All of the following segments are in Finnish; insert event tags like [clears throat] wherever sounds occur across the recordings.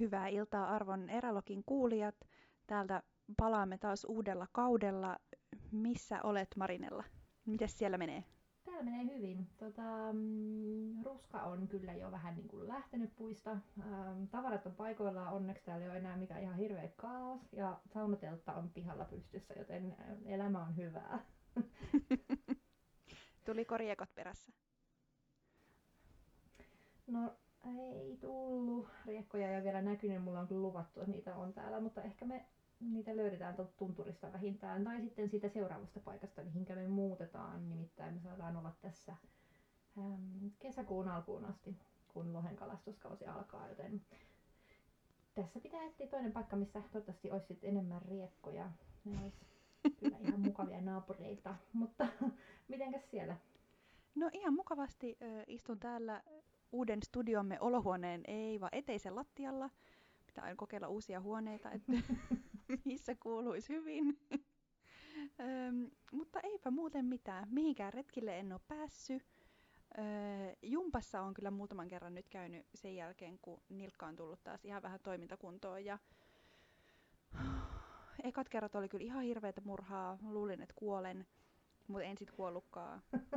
Hyvää iltaa arvon Erälokin kuulijat. Täältä palaamme taas uudella kaudella. Missä olet Marinella? Miten siellä menee? Täällä menee hyvin. Tota, mm, ruska on kyllä jo vähän niin kuin lähtenyt puista. Ähm, tavarat on paikoillaan, onneksi täällä ei ole enää mikään ihan hirveä kaos. Ja saunateltta on pihalla pystyssä, joten äh, elämä on hyvää. [laughs] Tuliko riekot perässä? No ei tullut. Riekkoja ei ole vielä näkynyt, mulla on kyllä luvattu, että niitä on täällä, mutta ehkä me niitä löydetään tuolta tunturista vähintään. Tai sitten siitä seuraavasta paikasta, mihinkä me muutetaan. Nimittäin me saadaan olla tässä äm, kesäkuun alkuun asti, kun lohen kalastuskausi alkaa, joten tässä pitää etsiä toinen paikka, missä toivottavasti olisi enemmän riekkoja. Ne olisi kyllä ihan [laughs] mukavia naapureita, mutta [laughs] mitenkäs siellä? No ihan mukavasti ö, istun täällä uuden studiomme olohuoneen ei vaan eteisen lattialla. Pitää aina kokeilla uusia huoneita, että [laughs] missä kuuluisi hyvin. Öm, mutta eipä muuten mitään. Mihinkään retkille en ole päässyt. Öö, jumpassa on kyllä muutaman kerran nyt käynyt sen jälkeen, kun nilkka on tullut taas ihan vähän toimintakuntoon. Ja... [sighs] Ekat kerrat oli kyllä ihan hirveätä murhaa. Luulin, että kuolen, mutta en sitten kuollutkaan. [laughs]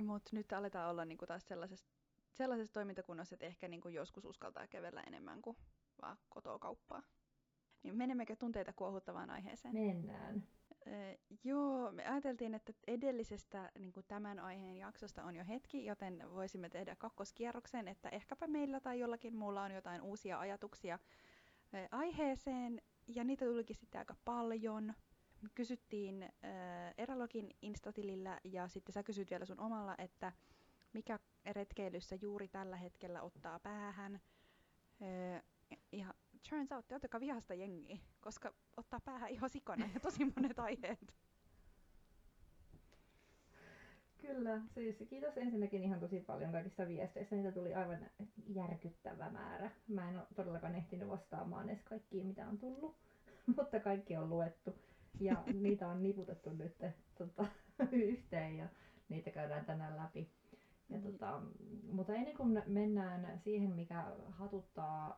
Mutta nyt aletaan olla niinku taas sellaisessa, sellaisessa toimintakunnossa, että ehkä niinku joskus uskaltaa kävellä enemmän kuin vaan kotoa kauppaa. Niin menemmekö tunteita kuohuttavaan aiheeseen? Mennään. Öö, joo, me ajateltiin, että edellisestä niin kuin tämän aiheen jaksosta on jo hetki, joten voisimme tehdä kakkoskierroksen, että ehkäpä meillä tai jollakin muulla on jotain uusia ajatuksia öö, aiheeseen, ja niitä tulikin sitten aika paljon. Me kysyttiin öö, Eralogin instatilillä, ja sitten sä kysyt vielä sun omalla, että mikä retkeilyssä juuri tällä hetkellä ottaa päähän. Öö, ja turns out, te ottakaa vihasta jengiä, koska ottaa päähän ihan sikana ja tosi monet aiheet. Kyllä, siis kiitos ensinnäkin ihan tosi paljon kaikista viesteistä. Niitä tuli aivan järkyttävä määrä. Mä en ole todellakaan ehtinyt vastaamaan edes kaikkiin, mitä on tullut, [laughs] mutta kaikki on luettu. Ja niitä on niputettu nyt tota, [laughs] yhteen ja niitä käydään tänään läpi. Ja mm. tota, mutta ennen kuin mennään siihen, mikä hatuttaa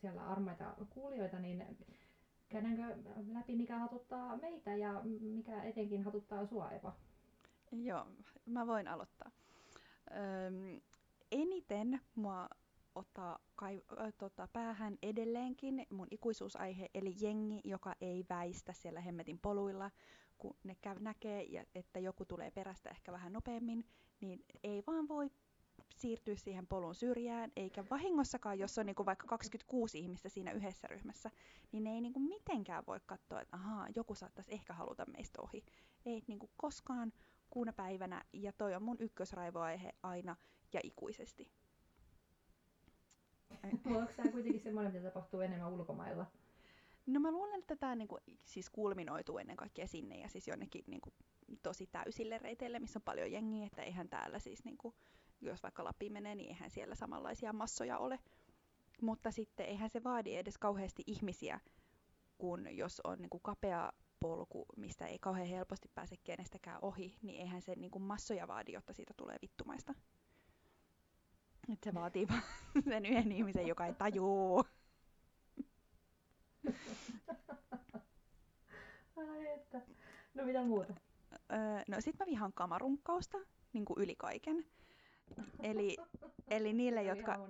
siellä armaita kuulijoita, niin käydäänkö läpi, mikä hatuttaa meitä ja mikä etenkin hatuttaa sua, Eva? Joo, mä voin aloittaa. Öm, eniten mua ottaa kai, ö, tota, päähän edelleenkin mun ikuisuusaihe, eli jengi, joka ei väistä siellä hemmetin poluilla, kun ne käy, näkee, että joku tulee perästä ehkä vähän nopeammin, niin ei vaan voi siirtyä siihen polun syrjään, eikä vahingossakaan, jos on niinku vaikka 26 ihmistä siinä yhdessä ryhmässä, niin ne ei niinku mitenkään voi katsoa, että ahaa, joku saattaisi ehkä haluta meistä ohi. Ei niinku koskaan kuuna päivänä, ja toi on mun ykkösraivoaihe aina ja ikuisesti. [laughs] Onko tämä kuitenkin semmoinen, mitä tapahtuu enemmän ulkomailla? No mä luulen, että tämä niinku, siis kulminoituu ennen kaikkea sinne ja siis jonnekin niinku, tosi täysille reiteille, missä on paljon jengiä, että eihän täällä siis, niinku, jos vaikka Lappi menee, niin eihän siellä samanlaisia massoja ole. Mutta sitten eihän se vaadi edes kauheasti ihmisiä, kun jos on niinku kapea polku, mistä ei kauhean helposti pääse kenestäkään ohi, niin eihän se niinku massoja vaadi, jotta siitä tulee vittumaista. Et se vaatii vaan [laughs] sen yhden ihmisen, joka ei tajuu. [laughs] Ai että. No mitä muuta? Öö, no sit mä vihaan kamarunkkausta, niin kuin yli kaiken. Eli, eli, niille, jotka,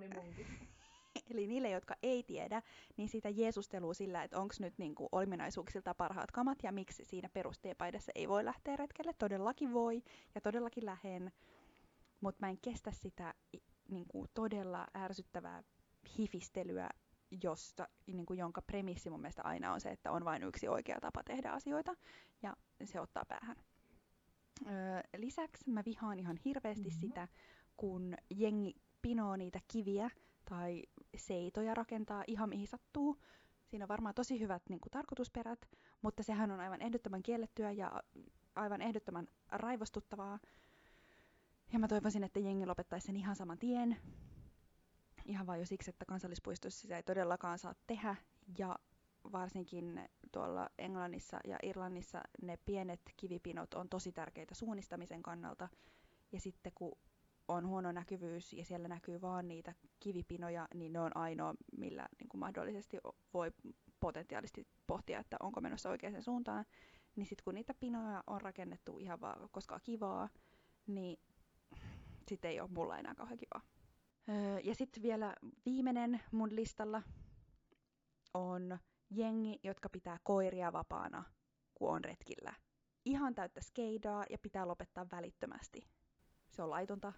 [laughs] eli niille, jotka ei tiedä, niin siitä jeesustelua sillä, että onko nyt niin kuin ominaisuuksilta parhaat kamat ja miksi siinä perustiepaidassa ei voi lähteä retkelle. Todellakin voi ja todellakin lähen, mutta mä en kestä sitä niin kuin todella ärsyttävää hifistelyä, josta, niin kuin, jonka premissi mun mielestä aina on se, että on vain yksi oikea tapa tehdä asioita, ja se ottaa päähän. Öö, lisäksi mä vihaan ihan hirveästi mm-hmm. sitä, kun jengi pinoo niitä kiviä tai seitoja rakentaa ihan mihin sattuu. Siinä on varmaan tosi hyvät niin kuin, tarkoitusperät, mutta sehän on aivan ehdottoman kiellettyä ja aivan ehdottoman raivostuttavaa. Ja mä toivoisin, että jengi lopettaisi sen ihan saman tien. Ihan vain jo siksi, että kansallispuistossa sitä ei todellakaan saa tehdä. Ja varsinkin tuolla Englannissa ja Irlannissa ne pienet kivipinot on tosi tärkeitä suunnistamisen kannalta. Ja sitten kun on huono näkyvyys ja siellä näkyy vaan niitä kivipinoja, niin ne on ainoa, millä niin kuin mahdollisesti voi potentiaalisesti pohtia, että onko menossa oikeaan suuntaan. Niin sitten kun niitä pinoja on rakennettu ihan vaan koska on kivaa, niin sitten ei ole mulla enää kauhean kivaa. Öö, ja sitten vielä viimeinen mun listalla on jengi, jotka pitää koiria vapaana, kun on retkillä. Ihan täyttä skeidaa ja pitää lopettaa välittömästi. Se on laitonta.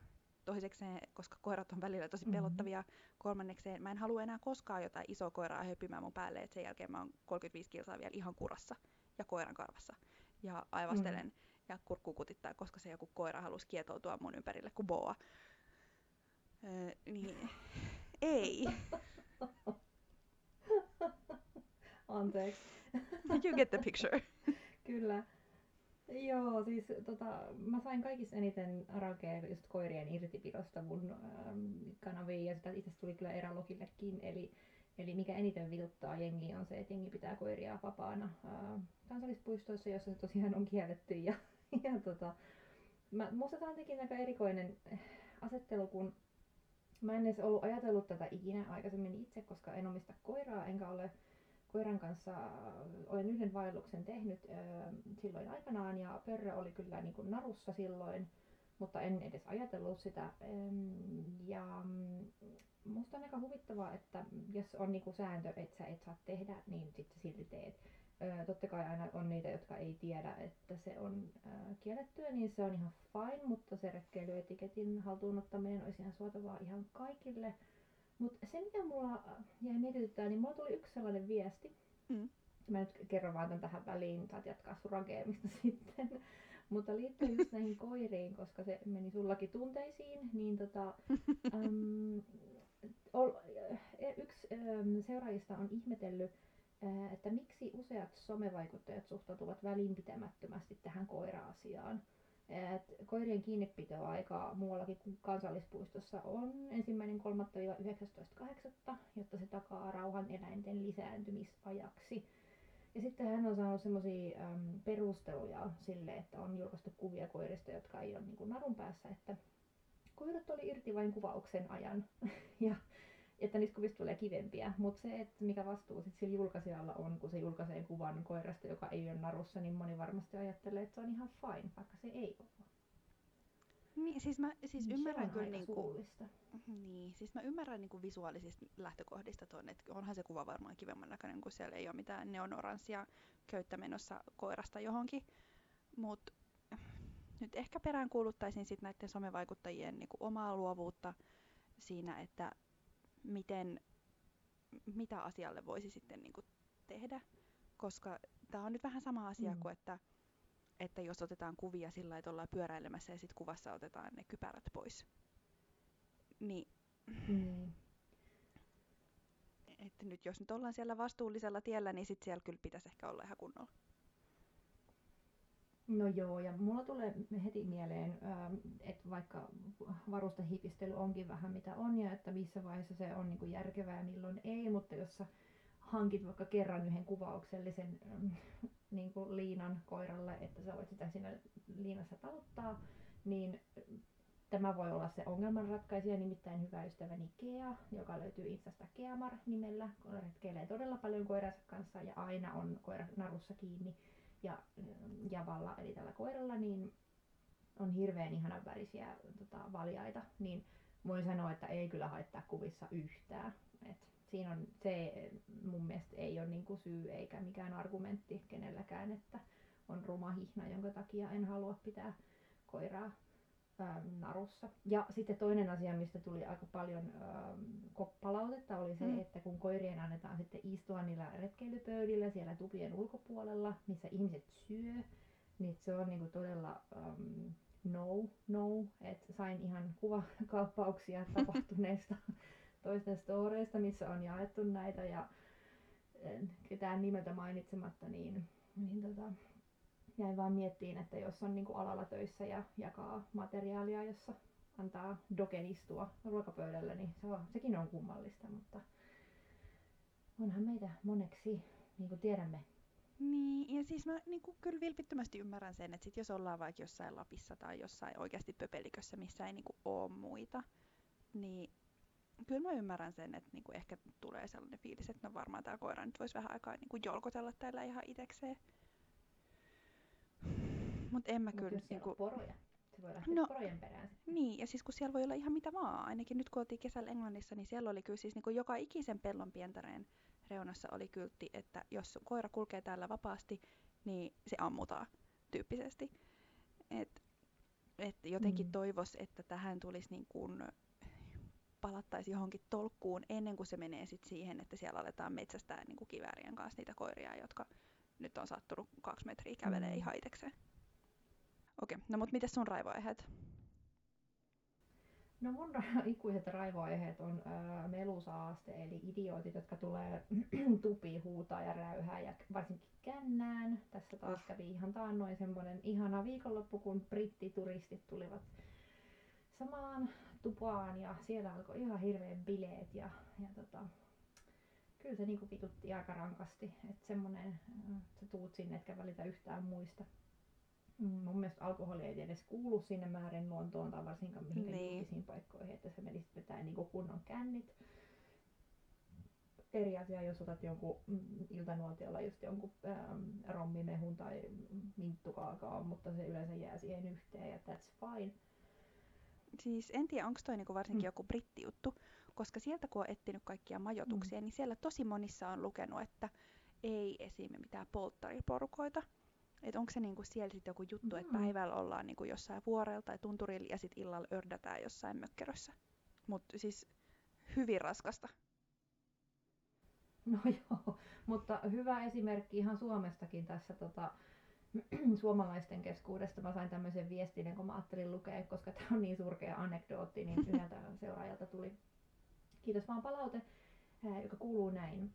Toisekseen, koska koirat on välillä tosi mm-hmm. pelottavia. Mm-hmm. Kolmannekseen, mä en halua enää koskaan jotain isoa koiraa höpimään mun päälle, että sen jälkeen mä oon 35 kilsaa vielä ihan kurassa ja koiran karvassa. Ja aivastelen mm-hmm. ja kurkku kutittaa, koska se joku koira halusi kietoutua mun ympärille kuin boa. Öö, niin, ei. Anteeksi. you get the picture. Kyllä. Joo, siis tota, mä sain kaikista eniten rakea just koirien irtipidosta mun ähm, kanaviin ja sitä itse tuli kyllä erälogillekin. Eli, eli mikä eniten vituttaa jengiä on se, että jengi pitää koiria vapaana äh, kansallispuistoissa, jossa se tosiaan on kielletty. Ja, ja tota, mä, musta tämä on jotenkin aika erikoinen asettelu, kun mä en edes ollut ajatellut tätä ikinä aikaisemmin itse, koska en omista koiraa, enkä ole koiran kanssa olen yhden vaelluksen tehnyt ö, silloin aikanaan ja Pörrö oli kyllä niin kuin narussa silloin, mutta en edes ajatellut sitä. Ja mm, musta on aika huvittavaa, että jos on niin kuin sääntö, että sä et saa tehdä, niin sitten silti teet. Totta kai aina on niitä, jotka ei tiedä, että se on kiellettyä, niin se on ihan fine, mutta se retkeilyetiketin haltuun ottaminen olisi ihan suotavaa ihan kaikille. Mutta se, mikä mulla jäi mietityttää, niin mulla tuli yksi sellainen viesti. Mm. Mä nyt kerron vaan tämän tähän väliin, saat jatkaa sun rakeamista [laughs] sitten. Mutta liittyen just näihin [laughs] koiriin, koska se meni sullakin tunteisiin, niin tota, [laughs] äm, ol, yksi äm, seuraajista on ihmetellyt, että miksi useat somevaikuttajat suhtautuvat välinpitämättömästi tähän koira-asiaan. Et koirien kiinnipitoaika muuallakin kuin kansallispuistossa on ensimmäinen 3.–19.8., jotta se takaa rauhan eläinten lisääntymisajaksi. Ja sitten hän on saanut semmoisia perusteluja sille, että on julkaistu kuvia koirista, jotka ei ole niin narun päässä, että koirat oli irti vain kuvauksen ajan. [laughs] ja että niistä kuvista tulee kivempiä. Mutta se, että mikä vastuu sit sillä julkaisijalla on, kun se julkaisee kuvan koirasta, joka ei ole narussa, niin moni varmasti ajattelee, että se on ihan fine, vaikka se ei ole. Niin, siis mä siis niin ymmärrän kyllä niinku, niin, siis mä ymmärrän niinku visuaalisista lähtökohdista ton, että onhan se kuva varmaan kivemman näköinen, kun siellä ei ole mitään neonoranssia köyttä menossa koirasta johonkin. Mut nyt ehkä perään kuuluttaisin sit näiden somevaikuttajien niinku omaa luovuutta siinä, että miten, mitä asialle voisi sitten niin kuin tehdä, koska tämä on nyt vähän sama asia mm. kuin, että, että jos otetaan kuvia sillä että ollaan pyöräilemässä ja sitten kuvassa otetaan ne kypärät pois. Niin, mm. että nyt jos nyt ollaan siellä vastuullisella tiellä, niin sitten siellä kyllä pitäisi ehkä olla ihan kunnolla. No joo, ja mulla tulee heti mieleen, ähm, että vaikka varustehipistely onkin vähän mitä on ja että missä vaiheessa se on niin kuin järkevää ja milloin ei, mutta jos sä hankit vaikka kerran yhden kuvauksellisen ähm, niin kuin liinan koiralle, että sä voit sitä siinä liinassa taluttaa, niin tämä voi olla se ongelmanratkaisija, nimittäin hyvä ystäväni Kea, joka löytyy Instasta Keamar nimellä, retkeilee todella paljon koiransa kanssa ja aina on koira narussa kiinni ja Javalla, eli tällä koiralla, niin on hirveän ihanan värisiä tota, valjaita, niin voin sanoa, että ei kyllä haittaa kuvissa yhtään. Et siinä on, se mun mielestä ei ole niinku syy eikä mikään argumentti kenelläkään, että on ruma hihna, jonka takia en halua pitää koiraa narussa. Ja sitten toinen asia, mistä tuli aika paljon ähm, palautetta, oli se, mm. että kun koirien annetaan sitten istua niillä retkeilypöydillä siellä tupien ulkopuolella, missä ihmiset syö, niin se on niinku todella ähm, no, no, että sain ihan kuvakauppauksia [laughs] tapahtuneesta toisten storeista, missä on jaettu näitä ja ketään nimeltä mainitsematta, niin, niin tota, jäin vaan miettiin, että jos on niin alalla töissä ja jakaa materiaalia, jossa antaa doken istua ruokapöydällä, niin se on, sekin on kummallista, mutta onhan meitä moneksi, niin kuin tiedämme, Niin, ja siis mä niin kuin, kyllä vilpittömästi ymmärrän sen, että sit jos ollaan vaikka jossain Lapissa tai jossain oikeasti pöpelikössä, missä ei niin kuin, ole muita, niin kyllä mä ymmärrän sen, että niin kuin, ehkä tulee sellainen fiilis, että no varmaan tämä koira nyt voisi vähän aikaa kuin, jolkotella täällä ihan itekseen. Mutta en mä Mut kyllä... jos niinku- poroja, se voi lähteä No, porojen perään. Niin, ja siis kun siellä voi olla ihan mitä vaan. Ainakin nyt kun oltiin kesällä Englannissa, niin siellä oli kyllä siis niin kuin joka ikisen pellon pientareen reunassa oli kyltti, että jos koira kulkee täällä vapaasti, niin se ammutaan tyyppisesti. Et, et jotenkin Mm. toivos, että tähän tulisi niin kuin palattaisi johonkin tolkkuun ennen kuin se menee sit siihen, että siellä aletaan metsästää niin kuin kiväärien kanssa niitä koiria, jotka nyt on sattunut kaksi metriä kävelee Mm. ihan itsekseen. Okei, no mut miten sun raivoaiheet? No mun [laughs] ikuiset raivoaiheet on ää, melusaaste, eli idiootit, jotka tulee [clears throat] tupi, huutaa ja räyhää ja varsinkin kännään. Tässä taas Uh. kävi ihan taannoin semmoinen ihana viikonloppu, kun brittituristit tulivat samaan tupaan ja siellä alkoi ihan hirveän bileet ja, ja tota, kyllä se niinku vitutti aika rankasti, että semmoinen, sä tuut sinne etkä välitä yhtään muista. Mm, Mun mielestä alkoholi ei edes kuulu sinne määrin luontoon tai varsinkaan mihinkään Niin. julkisiin paikkoihin, että se menisi vetää niinku kunnon kännit. Eri asia, jos otat jonkun mm, iltanuotiolla just jonkun ähm, rommimehun tai minttukaakaon, mutta se yleensä jää siihen yhteen ja that's fine. Siis en tiedä, onko toi niinku varsinkin Mm. joku brittijuttu, koska sieltä kun on etsinyt kaikkia majoituksia, niin siellä tosi monissa on lukenut, että ei esim. mitään polttariporukoita. Että onko se niinku siellä sitten joku juttu, että Mm. päivällä ollaan niinku jossain vuorella tai tunturilla ja sitten illalla ördätään jossain mökkerössä. Mutta siis hyvin raskasta. No [laughs] joo, mutta hyvä esimerkki ihan Suomestakin tässä tota, [clears throat] suomalaisten keskuudesta. Mä sain tämmöisen viestin, kun mä ajattelin lukea, koska tämä on niin surkea anekdootti, niin [laughs] yhdeltä seuraajalta tuli kiitos vaan palaute, joka kuuluu näin.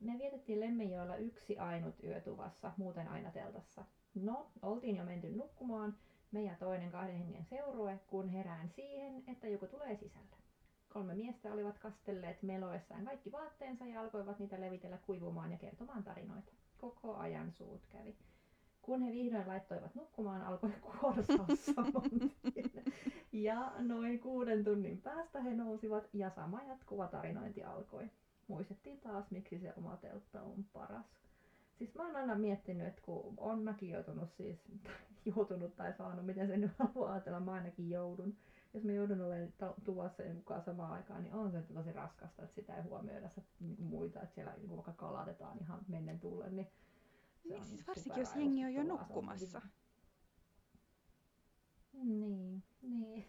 Me vietettiin Lemmenjoella yksi ainut yö tuvassa, muuten aina teltassa. No, oltiin jo menty nukkumaan, me ja toinen kahden hengen seurue, kun herään siihen, että joku tulee sisälle. Kolme miestä olivat kastelleet meloessaan kaikki vaatteensa ja alkoivat niitä levitellä kuivumaan ja kertomaan tarinoita. Koko ajan suut kävi. Kun he vihdoin laittoivat nukkumaan, alkoi kuorsaus [laughs] saman. Ja noin kuuden tunnin päästä he nousivat ja sama jatkuva tarinointi alkoi. Muistettiin taas, miksi se oma teltta on paras. Siis mä oon aina miettinyt, että kun on mäkin joutunut siis, [laughs] joutunut tai saanut, miten sen nyt haluaa ajatella, mä ainakin joudun. Jos mä joudun olemaan tuvassa jonkun kanssa samaan aikaan, niin on se tosi raskasta, että sitä ei huomioida se, niin muita, että siellä niin vaikka kalatetaan ihan mennen tullen, niin se Niin, on siis varsinkin jos jengi on jo se nukkumassa. [laughs] Niin, niin.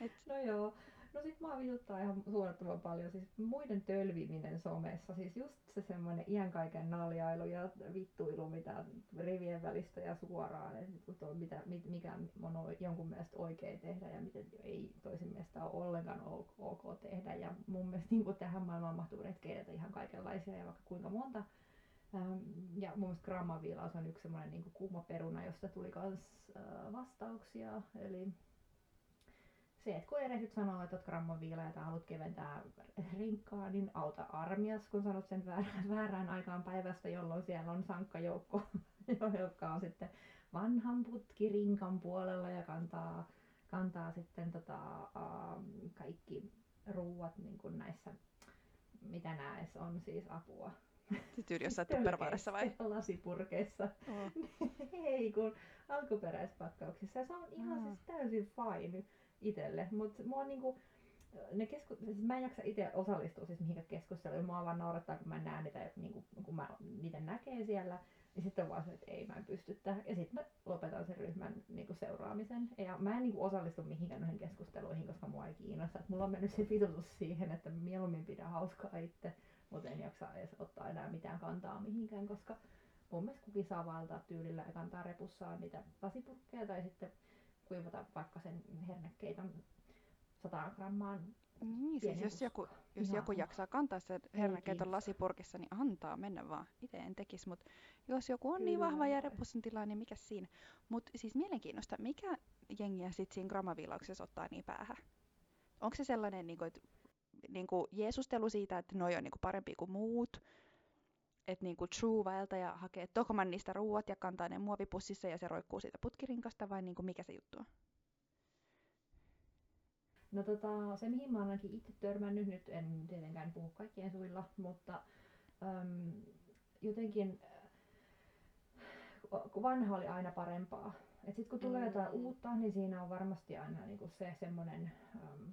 Et, No joo. No sit mua vituttaa ihan suunnattoman paljon siis muiden tölviminen somessa. Siis just se semmoinen iän kaiken naljailu ja vittuilu, mitä rivien välistä ja suoraan, että tuo, mitä, mit- mikä on jonkun mielestä oikein tehdä ja miten ei toisen mielestä ole ollenkaan ok tehdä. Ja mun mielestä niin tähän maailmaan mahtuu retkeilijöitä ihan kaikenlaisia ja vaikka kuinka monta. Ja mun mielestä grammaviilaus on yksi semmoinen niin kuuma peruna, josta tuli äh, vastauksia. Eli se, että kun erehdyt sanoa, että oot grammaviila ja haluat keventää rinkkaa, niin auta armias, kun sanot sen väärään, [laughs] väärään aikaan päivästä, jolloin siellä on sankka joukko, [laughs] joka on sitten vanhan putkirinkan puolella ja kantaa, kantaa sitten tota, ähm, kaikki ruuat niin kuin näissä, mitä näes on siis apua. tyyli [laughs] jossain tuppervaarissa vai? Lasipurkeissa. Oo. Ei, kun alkuperäispakkauksissa. Se on ihan Aa. siis täysin fine itselle. Mutta mua niinku, ne kesku... siis mä en jaksa itse osallistua siis mihinkään keskusteluun. Mua vaan naurattaa, kun mä näen niitä, niinku, kun mä niitä näkee siellä. Ja sitten on vaan se, että ei mä en pysty tähän. Ja sitten mä lopetan sen ryhmän niinku, seuraamisen. Ja mä en niinku, osallistu mihinkään noihin keskusteluihin, koska mua ei kiinnosta. Et mulla on mennyt se vitutus siihen, että mieluummin pidä hauskaa itse. Mutta en jaksa edes ottaa enää mitään kantaa mihinkään, koska mun mielestä kukin saa vaeltaa tyylillä ja kantaa repussaan niitä lasipurkkeja tai sitten kuivata vaikka sen hernekeiton 100 grammaan. Niin, siis jos joku, jos joku jaksaa kantaa sen hernekeiton lasipurkissa, niin antaa mennä vaan. Itse en tekisi, mutta jos joku on niin vahva ja Kyllä. repussan tilaa, niin mikä siinä? Mutta siis mielenkiinnosta, mikä jengiä sitten siinä grammaviilauksessa ottaa niin päähän? Onko se sellainen, niin kuin, että niin kuin Jeesustelu siitä, että noi on niin kuin parempi kuin muut? Että niinku ja hakee Tokmannista ruuat ja kantaa ne muovipussissa ja se roikkuu siitä putkirinkasta vai niinku mikä se juttu on? No tota, se mihin mä oon ainakin itse törmännyt, nyt en tietenkään puhu kaikkien suilla, mutta äm, jotenkin vanha oli aina parempaa. Et sit kun tulee mm. jotain uutta, niin siinä on varmasti aina niinku se semmoinen äm,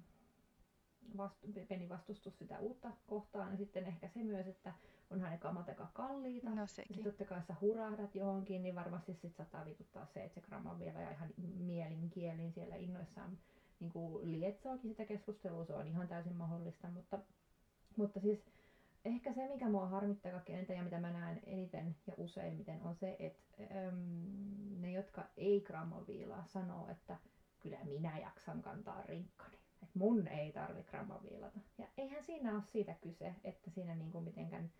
vastu, pieni vastustus sitä uutta kohtaan. Ja sitten ehkä se myös, että onhan ne kamat aika kalliita. No sekin. Ja totta kai sä hurahdat johonkin, niin varmasti sit saattaa vituttaa se, että se gramma vielä ja ihan mielin kielin siellä innoissaan niin kuin lietsoakin sitä keskustelua, se on ihan täysin mahdollista, mutta, mutta siis ehkä se, mikä mua harmittaa kaikkein ja mitä mä näen eniten ja useimmiten, on se, että äm, ne, jotka ei grammaviilaa, sanoo, että kyllä minä jaksan kantaa rinkkani. Mun ei tarvi grammaviilata. Ja eihän siinä ole siitä kyse, että siinä niinku mitenkään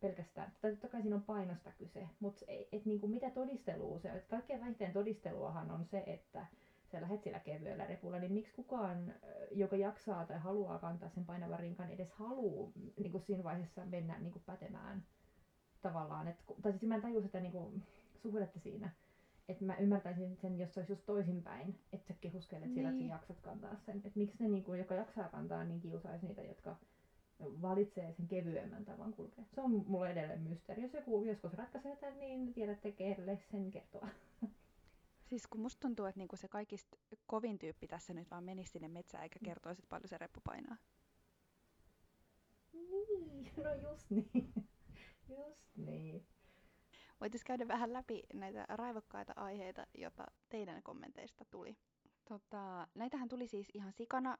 pelkästään, tai totta kai siinä on painosta kyse, mutta et, niinku mitä todistelua se on. Kaikkein vähiten todisteluahan on se, että sä lähdet sillä kevyellä repulla, niin miksi kukaan, joka jaksaa tai haluaa kantaa sen painavan rinkan, edes haluu niin kuin siinä vaiheessa mennä niin kuin pätemään tavallaan. Et, tai siis mä en tajua sitä niin kuin, suhdetta siinä. Että mä ymmärtäisin sen, jos se olisi just toisinpäin, että sä kehuskelet niin. sillä, että sä niin. jaksat kantaa sen. Että miksi ne, niin kuin, joka jaksaa kantaa, niin kiusaisi niitä, jotka valitsee sen kevyemmän tavan kulkea. Se on mulle edelleen mysteeri. Jos joku joskus ratkaisee tämän, niin tiedätte, kelle sen kertoa. [laughs] Siis kun musta tuntuu, että niinku se kaikista kovin tyyppi tässä nyt vaan menisi sinne metsään eikä mm. kertoisi, että paljon se reppu painaa. Niin, [laughs] no just niin. Just niin. Voitaisiin käydä vähän läpi näitä raivokkaita aiheita, joita teidän kommenteista tuli. Tota, näitähän tuli siis ihan sikana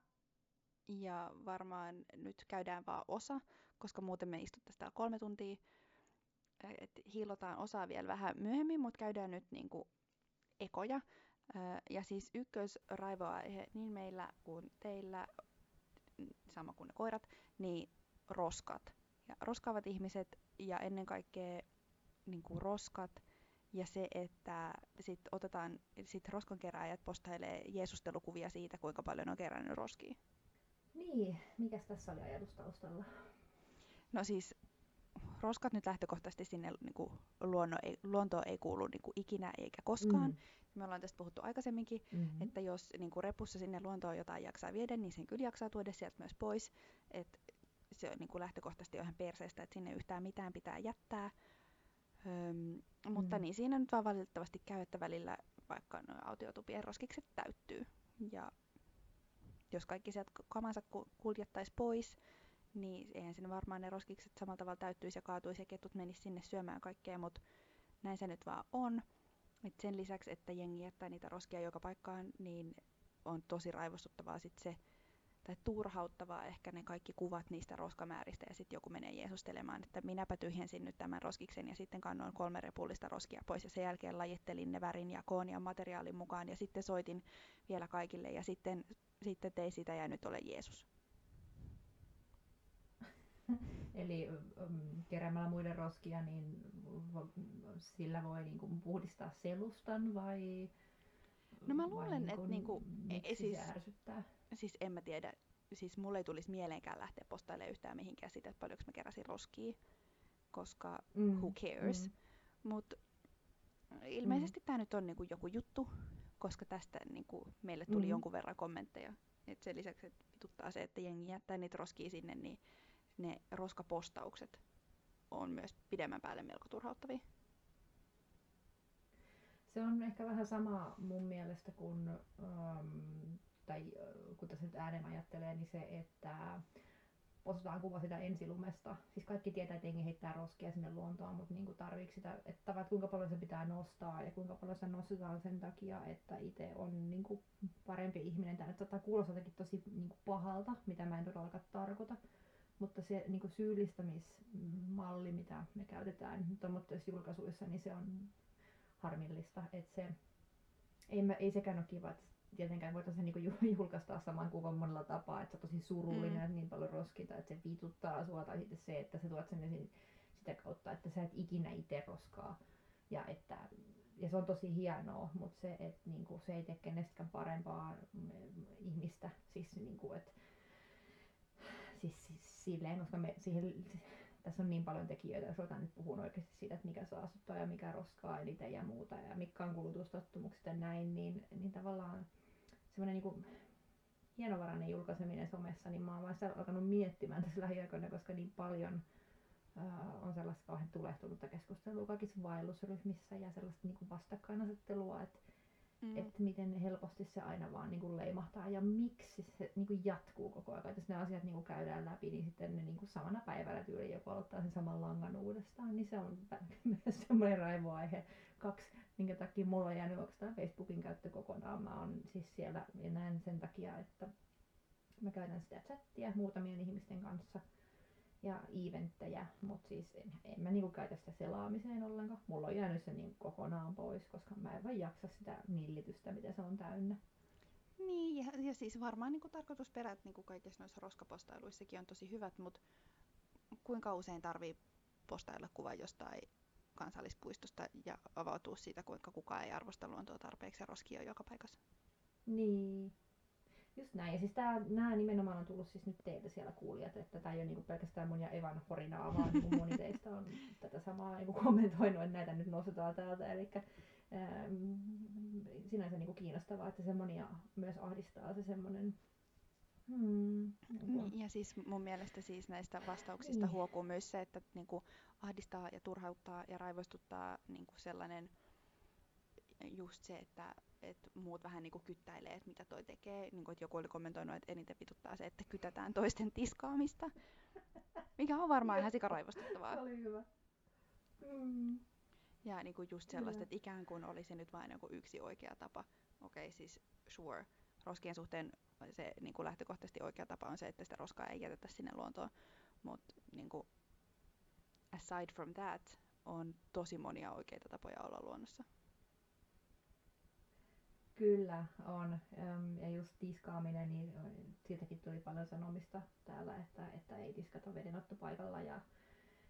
ja varmaan nyt käydään vaan osa, koska muuten me istuttaisiin täällä kolme tuntia. Et hiilotaan osaa vielä vähän myöhemmin, mutta käydään nyt niinku ekoja. Ja siis ykkösraivoaihe niin meillä kuin teillä, sama kuin ne koirat, niin roskat. Ja roskaavat ihmiset ja ennen kaikkea niin kuin roskat ja se, että sit otetaan, sit roskankeräjät postailee jeesustelukuvia siitä, kuinka paljon on kerännyt roskia. Niin, mikä tässä oli ajatus taustalla? No siis roskat nyt lähtökohtaisesti sinne niin kuin luonno ei, luontoon ei kuulu niin kuin ikinä eikä koskaan. Mm. Me ollaan tästä puhuttu aikaisemminkin, mm-hmm. että jos niin kuin repussa sinne luontoon jotain jaksaa viedä, niin sen kyllä jaksaa tuoda sieltä myös pois. Et se on niin kuin lähtökohtaisesti ihan perseestä, että sinne yhtään mitään pitää jättää. Öm, mutta mm. niin siinä nyt vaan valitettavasti käy, että välillä vaikka no, autiotupien roskikset täyttyy. Ja jos kaikki sieltä kamansa kuljettaisi pois, niin eihän sinne varmaan ne roskikset samalla tavalla täyttyisi ja kaatuisi ja ketut menisi sinne syömään kaikkea, mutta näin se nyt vaan on. Et sen lisäksi, että jengi jättää niitä roskia joka paikkaan, niin on tosi raivostuttavaa sit se, tai turhauttavaa ehkä ne kaikki kuvat niistä roskamääristä ja sitten joku menee jeesustelemaan, että minäpä tyhjensin nyt tämän roskiksen ja sitten kannoin kolme repullista roskia pois ja sen jälkeen lajittelin ne värin ja koon ja materiaalin mukaan ja sitten soitin vielä kaikille ja sitten, sitten tein sitä ja nyt olen Jeesus. [laughs] Eli um, keräämällä muiden roskia, niin sillä voi niin kuin, puhdistaa selustan vai No mä luulen, että niinku, e, siis, ärsyttää? siis en mä tiedä, siis mulle ei tulisi mieleenkään lähteä postailemaan yhtään mihinkään sitä, että paljonko mä keräsin roskia, koska mm. who cares. Mm. Mutta ilmeisesti mm. tämä nyt on niinku joku juttu, koska tästä niinku, meille tuli mm. jonkun verran kommentteja. Et sen lisäksi, että vituttaa se, että jengi jättää niitä roskia sinne, niin ne roskapostaukset on myös pidemmän päälle melko turhauttavia. Se on ehkä vähän sama mun mielestä kuin, um, tai kun tässä nyt äänen ajattelee, niin se, että postataan kuva sitä ensilumesta. Siis kaikki tietää, että jengi heittää roskia sinne luontoon, mutta niin tarviiko sitä, että, että kuinka paljon se pitää nostaa ja kuinka paljon se nostetaan sen takia, että itse on niin kuin parempi ihminen. Tämä nyt saattaa kuulostaa jotenkin tosi niin kuin pahalta, mitä mä en todellakaan tarkoita. Mutta se niin kuin syyllistämismalli, mitä me käytetään tuommoisissa julkaisuissa, niin se on harmillista. Että se, ei, mä, ei sekään ole kiva, että tietenkään voitaisiin niin [laughs] julkaista saman kuvan monella tapaa, että se on tosi surullinen, mm. että niin paljon roskita, että se vituttaa sua, tai sitten se, että sä tuot sen esiin sitä kautta, että sä et ikinä itse roskaa. Ja, että, ja se on tosi hienoa, mutta se, että niin kuin, se ei tee kenestäkään parempaa mm, ihmistä. Siis, niin kuin, että, siis, siis silleen, koska me siihen tässä on niin paljon tekijöitä, jos otan nyt puhun oikeasti siitä, että mikä saastuttaa ja mikä roskaa eniten ja muuta ja mitkä on kulutustottumukset ja näin, niin, niin tavallaan semmoinen niin hienovarainen julkaiseminen somessa, niin mä oon vaan sitä alkanut miettimään tässä lähiaikoina, koska niin paljon uh, on sellaista kauhean tulehtunutta keskustelua kaikissa vaellusryhmissä ja sellaista niin vastakkainasettelua, että mm. että miten helposti se aina vaan niin kuin leimahtaa ja miksi se niin kuin jatkuu koko ajan. Että jos ne asiat niin kuin käydään läpi, niin sitten ne niin kuin samana päivällä tyyli joku aloittaa sen saman langan uudestaan, niin se on [laughs] myös semmoinen raivoaihe. Kaksi, minkä takia mulla on jäänyt oikeastaan Facebookin käyttö kokonaan. Mä oon siis siellä ja näen sen takia, että mä käytän sitä chattia muutamien ihmisten kanssa – ja eventtejä, mutta siis en, en mä niinku käytä sitä selaamiseen ollenkaan. Mulla on jäänyt se niin kokonaan pois, koska mä en vaan jaksa sitä millitystä, mitä se on täynnä. Niin, ja, ja siis varmaan niin tarkoitusperät niin kuin kaikissa noissa roskapostailuissakin on tosi hyvät, mutta kuinka usein tarvii postailla kuva jostain kansallispuistosta ja avautua siitä, kuinka kukaan ei arvosta luontoa tarpeeksi ja roskia joka paikassa? Niin, Just näin. Ja siis tää, nämä nimenomaan on tullut siis nyt teiltä siellä kuulijat, että tämä ei ole niinku pelkästään mun ja Evan horinaa, vaan niinku [laughs] moni teistä on tätä samaa niinku kommentoinut, että näitä nyt nostetaan täältä. Eli ähm, sinänsä niinku kiinnostavaa, että se monia myös ahdistaa se semmoinen Hmm, niin, ja siis mun mielestä siis näistä vastauksista niin. huokuu myös se, että niinku ahdistaa ja turhauttaa ja raivostuttaa niinku sellainen just se, että että muut vähän niinku kyttäilee, että mitä toi tekee. Niinku, että joku oli kommentoinut, että eniten vituttaa se, että kytätään toisten tiskaamista. Mikä on varmaan ihan sikaraivostuttavaa. Se oli hyvä. Mm. Ja niinku just sellaista, että ikään kuin olisi nyt vain joku yksi oikea tapa. Okei, okay, siis sure. Roskien suhteen se niinku lähtökohtaisesti oikea tapa on se, että sitä roskaa ei jätetä sinne luontoon. Mutta niinku, aside from that, on tosi monia oikeita tapoja olla luonnossa. Kyllä on. Ja just tiskaaminen, niin siitäkin tuli paljon sanomista täällä, että, että ei tiskata vedenottopaikalla ja,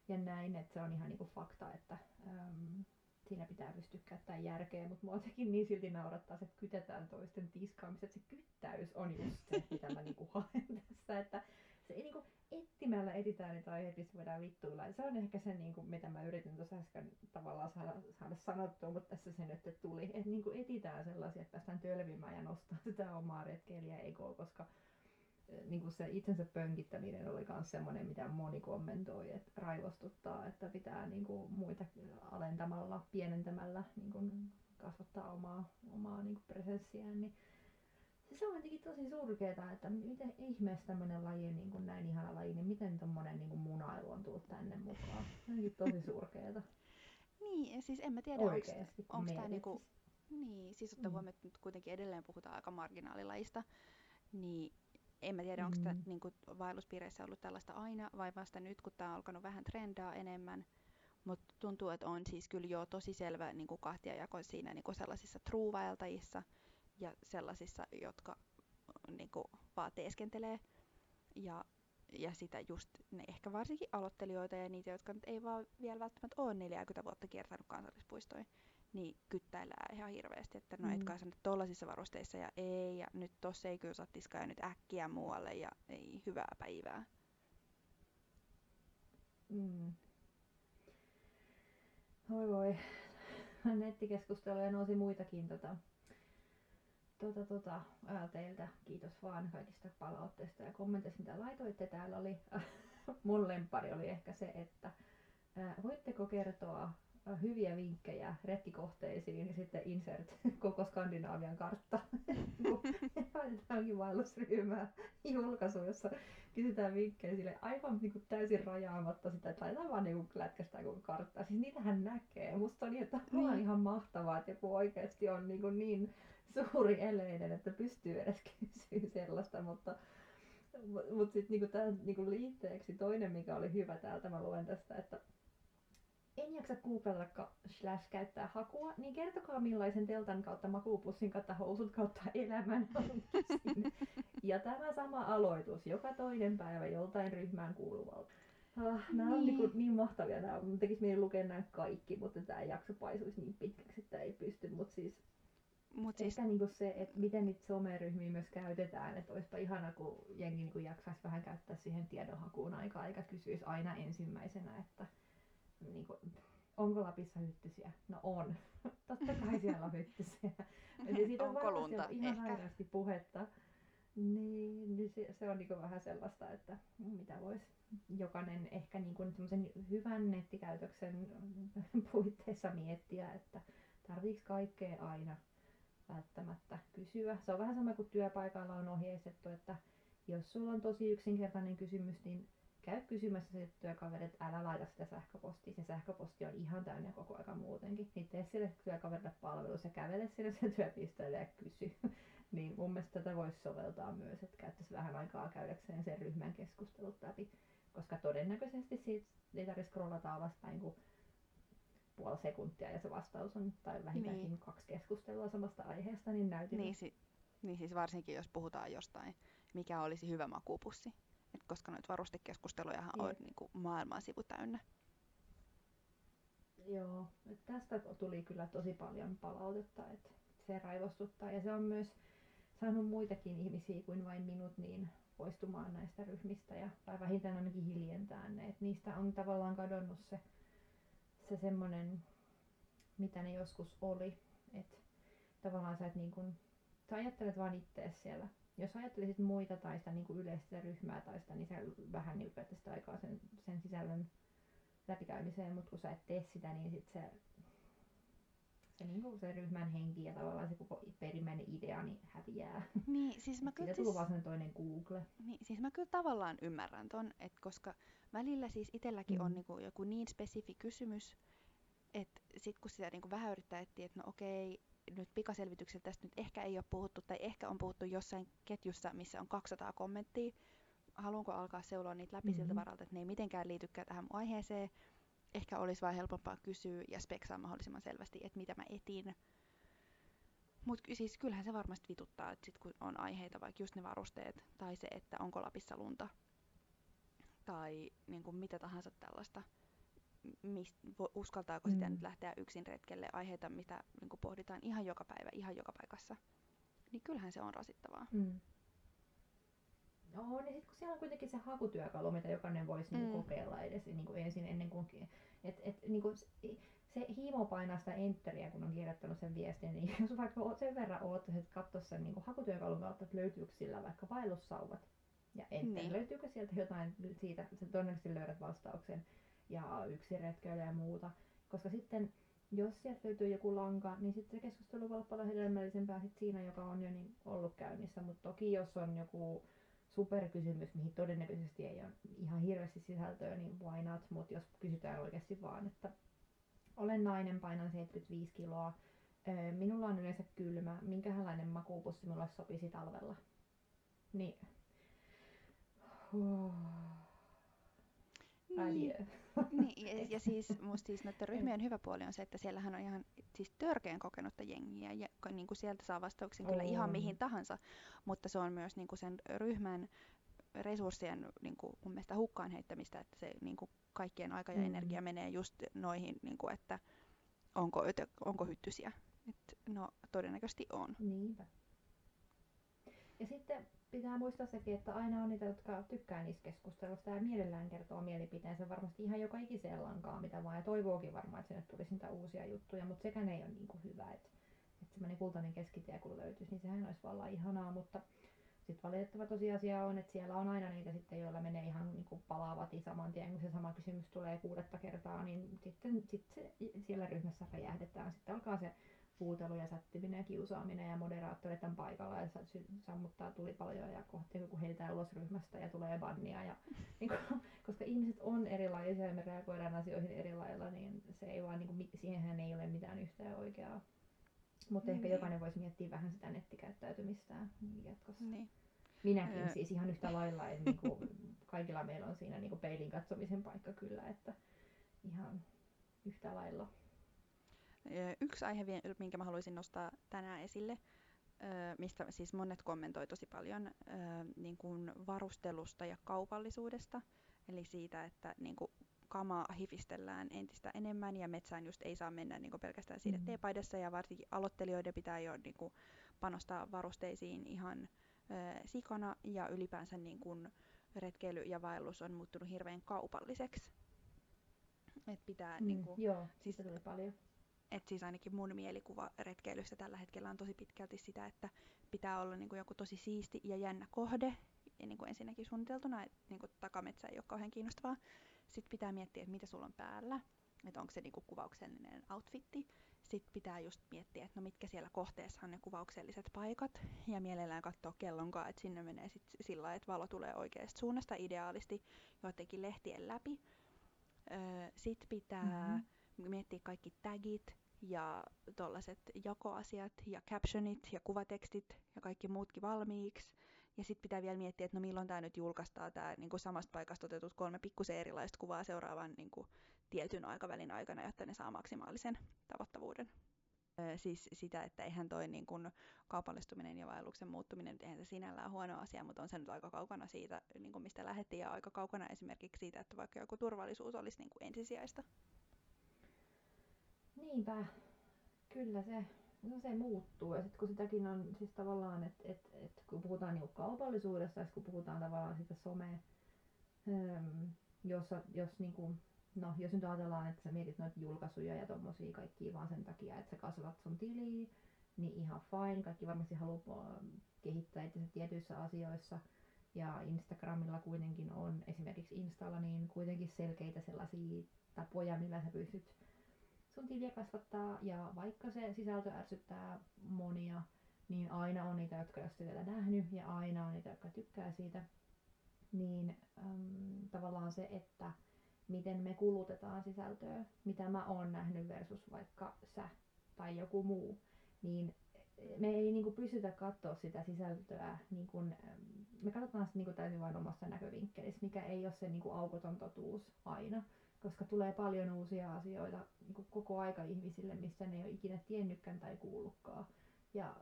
ja näin, että se on ihan niinku fakta, että äm, siinä pitää pystyä käyttämään järkeä, mutta mua sekin niin silti naurattaa, että kytetään toisten tiskaamista, että se kyttäys on just se, mitä mä niinku haen tässä, että se ei niinku, etsimällä etsitään niitä aiheita, missä voidaan vittuilla. se on ehkä se, niin kuin, mitä mä yritin tuossa äsken tavallaan saada, saada sanottua, mutta tässä se nyt tuli. Että niin kuin etsitään sellaisia, että päästään tölvimään ja nostaa [laughs] sitä omaa retkeilijä egoa, koska niin kuin se itsensä pönkittäminen oli myös semmoinen, mitä moni kommentoi, että raivostuttaa, että pitää niin kuin muita alentamalla, pienentämällä niin kuin kasvattaa omaa, omaa niin kuin presenssiään. Niin se on jotenkin tosi surkeeta, että miten ihmeessä tämmöinen laji, niin kuin näin ihana laji, niin miten tommonen niin munailu on tullut tänne mukaan. Jotenkin tosi [laughs] surkeeta. niin, siis en mä tiedä, onko tämä niinku, niin, siis ottaa mm. huomioon, että nyt kuitenkin edelleen puhutaan aika marginaalilajista, niin en mä tiedä, onko mm. niinku, vaelluspiireissä ollut tällaista aina vai vasta nyt, kun tämä on alkanut vähän trendaa enemmän. Mutta tuntuu, että on siis kyllä jo tosi selvä niin kuin kahtiajako siinä niin sellaisissa true-vaeltajissa – ja sellaisissa, jotka niin kuin, vaan teeskentelee. Ja, ja sitä just ne ehkä varsinkin aloittelijoita ja niitä, jotka nyt ei vaan vielä välttämättä ole 40 vuotta kiertänyt kansallispuistoja, niin kyttäillään ihan hirveästi, että no mm. et kai sä nyt tollasissa varusteissa ja ei, ja nyt tossa ei kyllä saa tiskaa ja nyt äkkiä muualle ja ei hyvää päivää. Mm. Oi voi, nettikeskusteluja nousi muitakin tota, tota, tota, teiltä kiitos vaan kaikista palautteista ja kommenteista, mitä laitoitte. Täällä oli, [laughs] mun lempari oli ehkä se, että ää, voitteko kertoa hyviä vinkkejä retkikohteisiin ja sitten insert [laughs] koko Skandinaavian kartta. [laughs] Laitetaankin vaellusryhmää julkaisu, jossa kysytään vinkkejä sille aivan niin kuin täysin rajaamatta sitä, että laitetaan vaan niin lätkästään koko karttaa. Siis niitähän näkee. Musta on että niin. on ihan mahtavaa, että joku oikeasti on niin, kuin niin suuri eleinen, että pystyy edes kysyä sellaista, mutta mutta sitten niinku tämän niinku liitteeksi toinen, mikä oli hyvä täältä, mä luen tästä, että en jaksa googlella slash käyttää hakua, niin kertokaa millaisen teltan kautta makuupussin kautta housut kautta elämän Ja tämä sama aloitus joka toinen päivä joltain ryhmään kuuluvalta. Ah, nämä niin. on niin, kuin, niin mahtavia. Nämä tekisi mieli lukea nämä kaikki, mutta tämä jakso paisuisi niin pitkäksi, että ei pysty. Mutta siis Mut siis, Ehkä niinku se, että miten niitä someryhmiä myös käytetään, että olisipa ihana, kun jengi niinku jaksaisi vähän käyttää siihen tiedonhakuun aikaa, eikä kysyisi aina ensimmäisenä, että niinku, onko Lapissa hyttysiä? No on. [laughs] Totta kai siellä on hyttysiä. [laughs] Eli siitä on Onko lunta? ollut ihan Ehkä. puhetta. Niin, niin se, se on niinku vähän sellaista, että mitä voisi jokainen ehkä niinku semmoisen hyvän nettikäytöksen puitteissa miettiä, että tarviiko kaikkea aina välttämättä kysyä. Se on vähän sama kuin työpaikalla on ohjeistettu, että jos sulla on tosi yksinkertainen kysymys, niin käy kysymässä se työkaveri, että älä laita sitä sähköpostia. Se sähköposti on ihan täynnä koko aika muutenkin. Niin tee sille työkaverille palvelus ja kävele sinne sen työpisteelle ja kysy. [laughs] niin mun mielestä tätä voisi soveltaa myös, että käyttäisi vähän aikaa käydäkseen sen ryhmän keskustelut läpi. Koska todennäköisesti siitä ei tarvitse scrollata alaspäin kuin puoli sekuntia ja se vastaus on, tai vähintäänkin Niin. niin. kaksi keskustelua samasta aiheesta, niin näytin. niin, si, niin siis varsinkin jos puhutaan jostain, mikä olisi hyvä makupussi. Et koska noita varustekeskustelujahan on Jep. niinku maailman sivu täynnä. Joo, et tästä tuli kyllä tosi paljon palautetta, että se raivostuttaa. Ja se on myös saanut muitakin ihmisiä kuin vain minut niin poistumaan näistä ryhmistä ja, tai vähintään ainakin hiljentää ne. Et niistä on tavallaan kadonnut se, se semmoinen, mitä ne joskus oli. Että tavallaan sä, et niin kun, sä ajattelet vaan ittees siellä. Jos ajattelisit muita tai sitä niin kuin yleistä ryhmää tai sitä, niin sä vähän niin sitä aikaa sen, sen sisällön läpikäymiseen, mutta kun sä et tee sitä, niin sit se, se, niinku se ryhmän henki ja tavallaan se idea niin häviää. Niin, siis [laughs] mä kyllä Siitä siis, vaan toinen Google. niin, siis mä kyllä tavallaan ymmärrän ton, että koska välillä siis itselläkin on Mm. niinku joku niin spesifi kysymys, että sit kun sitä niinku vähän yrittää etsiä, että no okei, nyt pikaselvityksellä tästä nyt ehkä ei ole puhuttu, tai ehkä on puhuttu jossain ketjussa, missä on 200 kommenttia, haluanko alkaa seuloa niitä läpi siltä Mhm. varalta, että ne ei mitenkään liitykään tähän mun aiheeseen. Ehkä olisi vaan helpompaa kysyä ja speksaa mahdollisimman selvästi, että mitä mä etin. Mutta siis kyllähän se varmasti vituttaa, että sit kun on aiheita, vaikka just ne varusteet, tai se, että onko Lapissa lunta, tai niin kuin mitä tahansa tällaista, mist, vo- uskaltaako sitä Mm. nyt lähteä yksin retkelle, aiheita, mitä niin kuin pohditaan ihan joka päivä, ihan joka paikassa, niin kyllähän se on rasittavaa. Mm. On, ja sitten kun siellä on kuitenkin se hakutyökalu, mitä jokainen voisi niinku Mm. kokeilla edes niinku ensin ennen kuin... Et, et, niinku, se, se hiimo painaa sitä enteriä, kun on kirjoittanut sen viestin, niin [laughs] jos vaikka sen verran että katsoisi sen niinku hakutyökalun kautta, että löytyykö sillä vaikka vaellussauvat. Ja enter, Niin. niin. löytyykö sieltä jotain siitä, sä todennäköisesti löydät vastauksen ja yksi retkeily ja muuta. Koska sitten, jos sieltä löytyy joku lanka, niin sitten se keskustelu voi olla paljon hedelmällisempää sit siinä, joka on jo niin ollut käynnissä. Mutta toki jos on joku superkysymys, mihin todennäköisesti ei ole ihan hirveästi sisältöä, niin why not? Mutta jos kysytään oikeasti vaan, että olen nainen, painan 75 kiloa, minulla on yleensä kylmä, minkälainen makuupussi minulle sopisi talvella? Niin. Huh. Adieu. Niin, ja, ja siis [laughs] musta siis noiden ryhmien hyvä puoli on se, että siellähän on ihan siis törkeän kokenutta jengiä ja niin kuin sieltä saa vastauksen kyllä ihan mihin tahansa, mutta se on myös niin kuin sen ryhmän resurssien niin kuin mun mielestä hukkaan heittämistä, että se niin kuin kaikkien aika ja Mm. energia menee just noihin, niin kuin, että onko, onko hyttysiä. Et, no todennäköisesti on. Niinpä. Ja sitten pitää muistaa sekin, että aina on niitä, jotka tykkää niistä keskustelusta ja mielellään kertoo mielipiteensä varmasti ihan joka ikiseen lankaan, mitä vaan. Ja toivookin varmaan, että sinne tulisi niitä uusia juttuja, mutta sekään ei ole niin kuin hyvä. Että, että semmoinen kultainen keskitie kun löytyisi, niin sehän olisi vallan ihanaa, mutta sitten valitettava tosiasia on, että siellä on aina niitä sitten, joilla menee ihan niin kuin palaavat saman tien, kun se sama kysymys tulee kuudetta kertaa, niin sitten sit se, siellä ryhmässä räjähdetään. Sitten alkaa se huutelu ja sättiminen ja kiusaaminen ja moderaattorit on paikalla ja sammuttaa tulipaloja ja kohti joku heitetään ulos ryhmästä ja tulee bannia. Ja, [laughs] niin kun, koska ihmiset on erilaisia ja me reagoidaan asioihin eri lailla, niin se ei vaan, niin kuin, siihenhän ei ole mitään yhtä ja oikeaa. Mutta ehkä Niin. jokainen voisi miettiä vähän sitä nettikäyttäytymistään jatkossa. Niin. Minäkin Öö. siis ihan yhtä lailla, että niinku, [laughs] kaikilla meillä on siinä niinku peilin katsomisen paikka kyllä, että ihan yhtä lailla. Yksi aihe, minkä mä haluaisin nostaa tänään esille, mistä siis monet kommentoi tosi paljon, niin kuin varustelusta ja kaupallisuudesta. Eli siitä, että niin kuin kamaa hifistellään entistä enemmän ja metsään just ei saa mennä niin pelkästään siinä mm. teepaidassa ja varsinkin aloittelijoiden pitää jo niin kuin, panostaa varusteisiin ihan ö, sikana ja ylipäänsä niin kuin, retkeily ja vaellus on muuttunut hirveän kaupalliseksi. Et pitää, mm, niin kuin, joo, siis tuli paljon. Et siis ainakin mun mielikuva retkeilystä tällä hetkellä on tosi pitkälti sitä, että pitää olla niin kuin joku tosi siisti ja jännä kohde, ja niin kuin ensinnäkin suunniteltuna, että niin kuin takametsä ei ole kauhean kiinnostavaa. Sitten pitää miettiä, että mitä sulla on päällä, että onko se niin kuin kuvauksellinen outfitti. Sitten pitää just miettiä, että no mitkä siellä kohteessa on ne kuvaukselliset paikat, ja mielellään katsoa kellonkaan, että sinne menee sit sillä että valo tulee oikeasta suunnasta ideaalisti joidenkin lehtien läpi. Öö, Sitten pitää mm-hmm. miettiä kaikki tagit, ja tuollaiset jakoasiat ja captionit ja kuvatekstit ja kaikki muutkin valmiiksi. Ja sitten pitää vielä miettiä, että no milloin tämä nyt julkaistaan, tämä niin samasta paikasta otetut kolme pikkusen erilaista kuvaa seuraavan niin kuin, tietyn aikavälin aikana, jotta ne saa maksimaalisen tavoittavuuden. Öö, siis sitä, että eihän toi niin kuin, kaupallistuminen ja vaelluksen muuttuminen, eihän se sinällään huono asia, mutta on se nyt aika kaukana siitä, niin kuin mistä lähdettiin, ja aika kaukana esimerkiksi siitä, että vaikka joku turvallisuus olisi niin kuin ensisijaista. Niinpä, kyllä se No se muuttuu. Ja sitten kun sitäkin on siis tavallaan, että et, et, kun puhutaan niinku kaupallisuudesta ja kun puhutaan tavallaan sitä some, ähm, jossa, jos niinku, no jos nyt ajatellaan, että sä mietit noita julkaisuja ja tommosia kaikkia vaan sen takia, että sä kasvat sun tiliä, niin ihan fine, kaikki varmasti haluaa kehittää itse tietyissä asioissa, ja Instagramilla kuitenkin on, esimerkiksi Installa, niin kuitenkin selkeitä sellaisia tapoja, millä sä pystyt sun tiliä kasvattaa ja vaikka se sisältö ärsyttää monia, niin aina on niitä, jotka ei ole vielä nähnyt ja aina on niitä, jotka tykkää siitä. Niin äm, tavallaan se, että miten me kulutetaan sisältöä, mitä mä oon nähnyt versus vaikka sä tai joku muu, niin me ei niin kuin pystytä katsoa sitä sisältöä, niin kuin, me katsotaan sitä niin kuin täysin vain omassa näkövinkkelissä, mikä ei ole se niin kuin aukoton totuus aina koska tulee paljon uusia asioita niin koko aika ihmisille, missä ne ei ole ikinä tiennytkään tai kuullutkaan. Ja,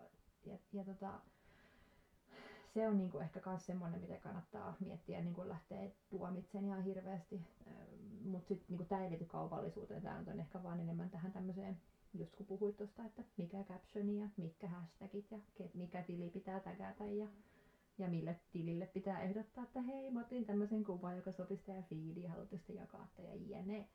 ja, ja tota, se on niin kuin ehkä myös semmoinen, mitä kannattaa miettiä niin kuin lähtee tuomitsen ihan hirveästi. Mutta sitten niin tämä ei liity kaupallisuuteen, tämä on ehkä vaan enemmän tähän tämmöiseen, just kun puhuit tuosta, että mikä captioni ja mitkä hashtagit ja mikä tili pitää tägätä ja ja mille tilille pitää ehdottaa, että hei, mä otin tämmöisen kuvan, joka sopisi teidän feediin, haluatte jakaa ja jne.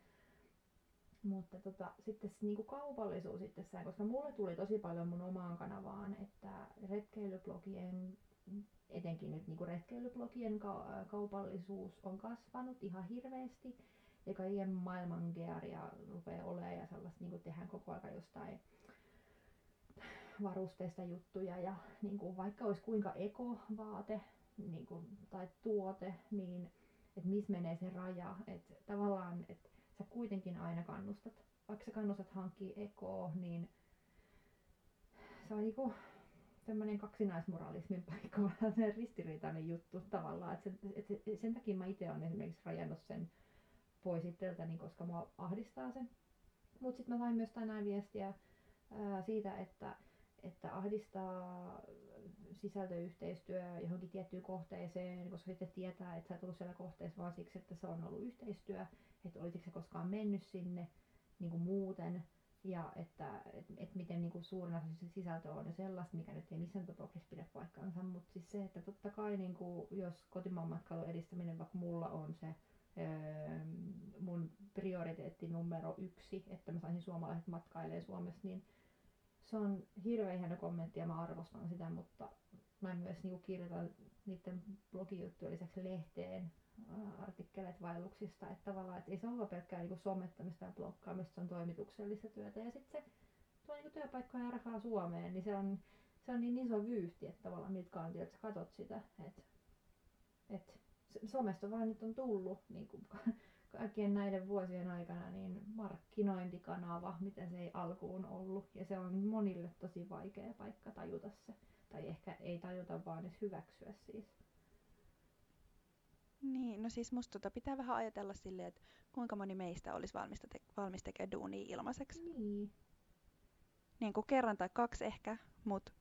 Mutta tota, sitten se niinku kaupallisuus itsessään, koska mulle tuli tosi paljon mun omaan kanavaan, että retkeilyblogien, etenkin nyt niinku retkeilyblogien ka- kaupallisuus on kasvanut ihan hirveästi. Ja kaiken maailman gearia rupeaa olemaan ja sellaista niinku tehdään koko ajan jostain varusteista juttuja ja niin kuin vaikka olisi kuinka ekovaate niin kuin, tai tuote, niin että missä menee se raja, että tavallaan, että sä kuitenkin aina kannustat, vaikka sä kannustat hankkia ekoa, niin se on niinku tämmöinen kaksinaismoralismin paikka, [laughs] vähän se ristiriitainen juttu tavallaan, että sen, et sen takia mä itse olen esimerkiksi rajannut sen pois itseltäni, koska mua ahdistaa se. Mutta sitten mä sain myös tänään viestiä ää, siitä, että että ahdistaa sisältöyhteistyö johonkin tiettyyn kohteeseen, koska sitten tietää, että sä et ollut siellä kohteessa vaan siksi, että se on ollut yhteistyö, että olisiko se koskaan mennyt sinne niin kuin muuten, ja että et, et miten niin suurin osa sisältö on ja sellaista, mikä nyt ei missään tapauksessa pidä paikkaansa, mutta siis se, että totta kai niin kuin, jos kotimaan matkailun edistäminen, vaikka mulla on se öö, mun prioriteetti numero yksi, että mä saisin suomalaiset matkailemaan Suomessa, niin se on hirveän hieno kommentti ja mä arvostan sitä, mutta mä myös niinku kirjoitan niiden blogijuttujen lisäksi lehteen artikkeleita vaelluksista, että tavallaan että ei se ole pelkkää niinku somettamista ja blokkaamista, se on toimituksellista työtä. Ja sitten se tuo niinku työpaikkoja ja rahaa Suomeen, niin se on, se on niin iso vyyhti, että tavallaan miltä kantilta sä katot sitä, että et, somesta vaan nyt on tullut niin kuin, kaikkien näiden vuosien aikana niin markkinointikanava, miten se ei alkuun ollut. Ja se on monille tosi vaikea paikka tajuta se. Tai ehkä ei tajuta, vaan edes hyväksyä siis. Niin, no siis musta tota pitää vähän ajatella silleen, että kuinka moni meistä olisi valmis, te- valmis tekemään duunia ilmaiseksi. Niin. Niin kuin kerran tai kaksi ehkä, mutta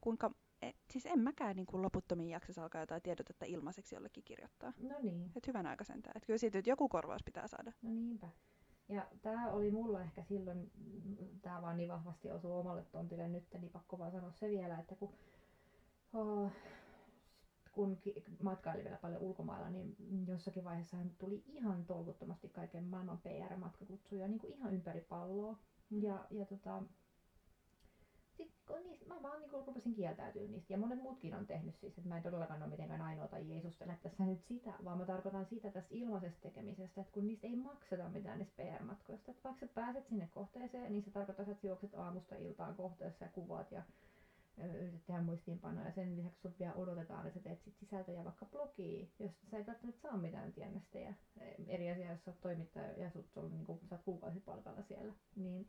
kuinka et, siis en mäkään niin kuin loputtomiin jaksa alkaa jotain tiedotetta ilmaiseksi jollekin kirjoittaa. No niin. Et hyvän aika sentään. Et kyllä siitä että joku korvaus pitää saada. No niinpä. Ja tämä oli mulla ehkä silloin, tämä vaan niin vahvasti osuu omalle tontille nyt, niin pakko vaan sanoa se vielä, että kun, oh, kun matkaili vielä paljon ulkomailla, niin jossakin vaiheessa hän tuli ihan tolkuttomasti kaiken maailman PR-matkakutsuja niin kuin ihan ympäri palloa. Ja, ja tota, sitten niistä, mä vaan niin rupesin kieltäytyä niistä. Ja monet muutkin on tehnyt siis, että mä en todellakaan ole mitenkään ainoa tai Jeesustele tässä nyt sitä, vaan mä tarkoitan sitä tästä ilmaisesta tekemisestä, että kun niistä ei makseta mitään niistä PR-matkoista. Että vaikka sä pääset sinne kohteeseen, niin se tarkoittaa, että juokset aamusta iltaan kohteessa ja kuvat ja yrität tehdä muistiinpanoja ja sen lisäksi sut vielä odotetaan, että sä teet sit sisältöjä vaikka blogiin, josta sä et välttämättä saa mitään tiennestä ja eri asia, jos sä oot toimittaja ja sut on, niin kun, sä oot kuukausipalkalla siellä, niin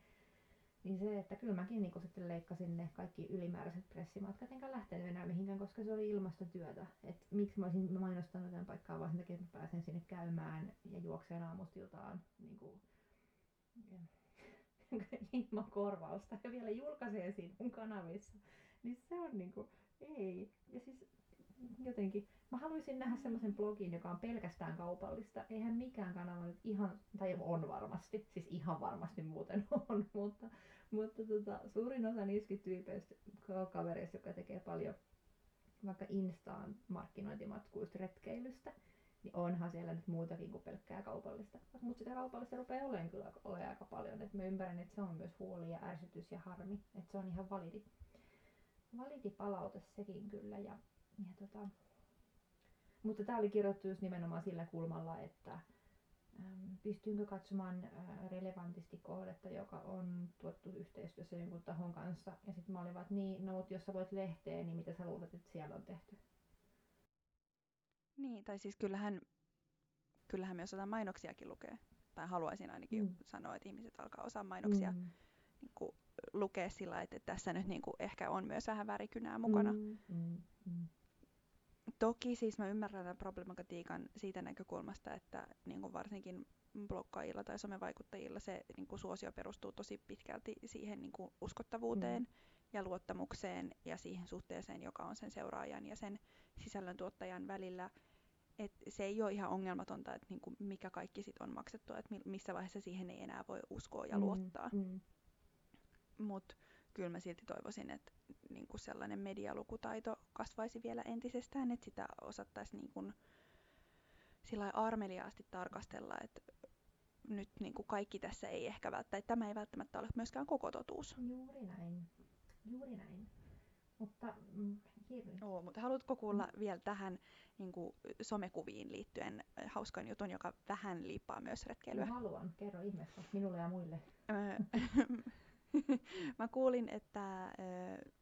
niin se, että kyllä mäkin niin sitten leikkasin ne kaikki ylimääräiset pressimatkat, enkä lähtenyt enää mihinkään, koska se oli ilmastotyötä. Että miksi mä olisin mainostanut tämän paikkaa vaan sen takia, että mä pääsen sinne käymään ja juokseen aamustiltaan niin kuin, [laughs] ilman korvausta ja vielä julkaisee siinä mun kanavissa. Niin se on niin kuin, ei. Ja siis jotenkin, mä haluaisin nähdä semmoisen blogin, joka on pelkästään kaupallista. Eihän mikään kanava nyt ihan, tai on varmasti, siis ihan varmasti muuten [laughs] on, mutta, mutta tota, suurin osa niistä tyypeistä, kavereista, jotka tekee paljon vaikka Instaan markkinointimatkuista retkeilystä, niin onhan siellä nyt muutakin kuin pelkkää kaupallista. Mutta sitä kaupallista rupeaa olemaan kyllä ole aika paljon. Et mä ymmärrän, että se on myös huoli ja ärsytys ja harmi. Että se on ihan validi, validi palaute sekin kyllä. Ja, ja tota, mutta tämä oli kirjoittu just nimenomaan sillä kulmalla, että äm, pystynkö katsomaan relevantisti kohdetta, joka on tuottu yhteistyössä jonkun tahon kanssa. Ja sitten mä olin vaan, että niin, no jos sä voit lehteen, niin mitä sä luulet, että siellä on tehty? Niin, tai siis kyllähän, kyllähän myös jotain mainoksiakin lukee. Tai haluaisin ainakin mm. sanoa, että ihmiset alkaa osaa mainoksia mm. niin kuin, lukea sillä että tässä nyt niin kuin, ehkä on myös vähän värikynää mukana. Mm. Mm. Mm. Toki siis mä ymmärrän tämän problematiikan siitä näkökulmasta, että niin kuin varsinkin bloggaajilla tai somevaikuttajilla se niin kuin suosio perustuu tosi pitkälti siihen niin kuin uskottavuuteen mm. ja luottamukseen ja siihen suhteeseen, joka on sen seuraajan ja sen sisällöntuottajan välillä. Et se ei ole ihan ongelmatonta, että niin kuin mikä kaikki sit on maksettu, että missä vaiheessa siihen ei enää voi uskoa ja mm. luottaa. Mm. Mutta kyllä mä silti toivoisin, että niin kuin sellainen medialukutaito kasvaisi vielä entisestään, että sitä osattaisiin niin kuin sillä armeliaasti tarkastella, että nyt niin kuin kaikki tässä ei ehkä välttämättä, tämä ei välttämättä ole myöskään koko totuus. Juuri näin. Juuri näin. Mutta, mm, Oo, mutta haluatko kuulla mm. vielä tähän niin kuin, somekuviin liittyen hauskan jutun, joka vähän liippaa myös retkeilyä? Mä haluan, kerro ihmeessä minulle ja muille. [laughs] [laughs] Mä kuulin, että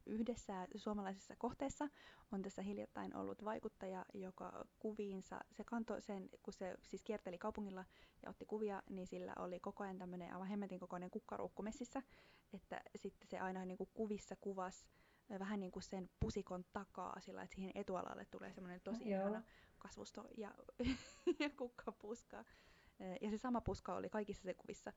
yhdessä suomalaisessa kohteessa on tässä hiljattain ollut vaikuttaja, joka kuviinsa, se kantoi sen, kun se siis kierteli kaupungilla ja otti kuvia, niin sillä oli koko ajan tämmöinen aivan hemmetin kokoinen kukkaruukku messissä, että sitten se aina niin kuin kuvissa kuvasi vähän niin kuin sen pusikon takaa sillä, että siihen etualalle tulee semmoinen tosi no, ihana kasvusto ja, [laughs] ja kukkapuska. Ja se sama puska oli kaikissa se kuvissa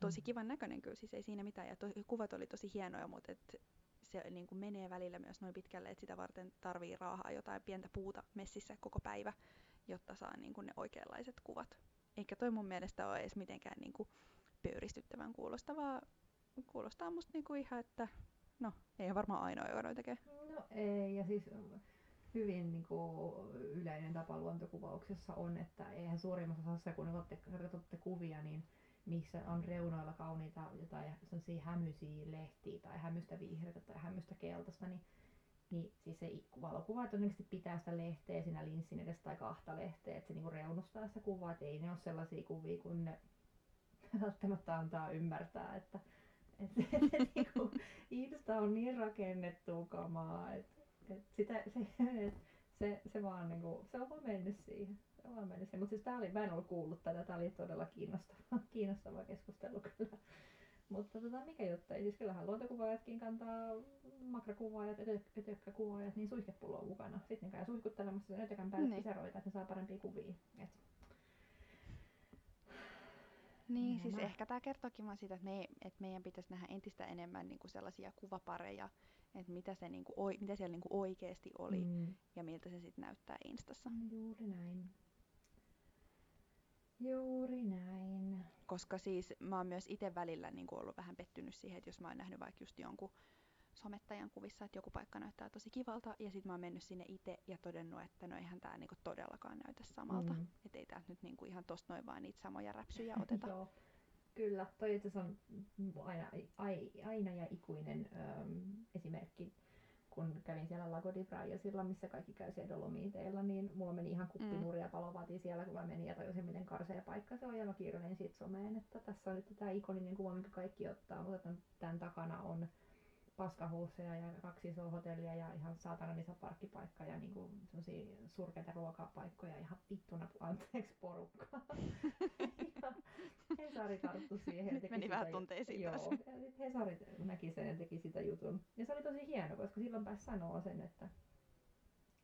tosi mm. kivan näköinen kyllä, siis ei siinä mitään. Ja to, kuvat oli tosi hienoja, mutta et se niin kuin menee välillä myös noin pitkälle, että sitä varten tarvii raahaa jotain pientä puuta messissä koko päivä, jotta saa niin kuin ne oikeanlaiset kuvat. Eikä toi mun mielestä ole edes mitenkään niin kuin pöyristyttävän kuulostavaa. Kuulostaa musta niin kuin ihan, että no, ei ole varmaan ainoa, joka noin tekee. No ei, ja siis hyvin niin kuin, yleinen tapa luontokuvauksessa on, että eihän suurimmassa osassa, kun otatte, otatte kuvia, niin missä on reunoilla kauniita jotain sellaisia hämyisiä lehtiä tai hämystä vihreätä tai hämystä keltaista, niin, niin siis se valokuva todennäköisesti pitää sitä lehteä siinä linssin edes tai kahta lehteä, että se niinku reunustaa sitä kuvaa, että ei ne ole sellaisia kuvia, kun ne [laughs] välttämättä antaa ymmärtää, että et, et, et, niinku, [laughs] Insta on niin rakennettu kamaa, että et sitä, se, [laughs] et, se, se vaan niinku, se on vaan mennyt siihen. Vaan mennessä. Mutta siis tää oli, mä en ollut kuullut tätä, tää oli todella kiinnostava, [laughs] kiinnostava keskustelu kyllä. Mutta tota, mikä juttu, siis kyllähän luontokuvaajatkin kantaa makrakuvaajat, ötökkäkuvaajat, niin suihkepullo on mukana. Sitten ne käy suihkuttelemassa sen ötökän päälle niin. kisaroita, että ne saa parempia kuvia. Et... Niin, siis Nimenomaan. ehkä tämä kertookin vaan siitä, että, me, että meidän pitäisi nähdä entistä enemmän niin kuin sellaisia kuvapareja, että mitä, se, niin kuin, oi, mitä siellä niin kuin oikeasti oli Mm. ja miltä se sitten näyttää Instassa. Juuri näin. Juuri näin. Koska siis mä oon myös itse välillä niin ollut vähän pettynyt siihen, että jos mä oon nähnyt vaikka just jonkun somettajan kuvissa, että joku paikka näyttää tosi kivalta, ja sitten mä oon mennyt sinne itse ja todennut, että no eihän tää niinku todellakaan näytä samalta. Mm. Että ei täältä nyt niinku ihan tosta noin vaan niitä samoja räpsyjä oteta. [laughs] Joo. Kyllä, toi itse on aina, ai, aina ja ikuinen öm, esimerkki. Kun kävin siellä Lago di Braiasilla, missä kaikki käy siellä Dolomiteilla, niin mulla meni ihan kuppinuria mm. palovati siellä, kun mä menin ja tajusin, miten karsea paikka se on. Ja mä kirjoitin siitä someen, että tässä on nyt tämä ikoninen kuva, minkä kaikki ottaa, mutta tämän, tämän takana on paskahuusseja ja kaksi isoa hotellia ja ihan saatanan iso parkkipaikka ja niinku semmosia surkeita ruokapaikkoja ihan vittuna anteeksi porukkaa. [laughs] ja Hesari tarttu siihen. ja Nyt meni vähän tunteisiin Joo, taas. ja Hesari näki sen ja teki sitä jutun. Ja se oli tosi hieno, koska silloin pääsi sanoa sen, että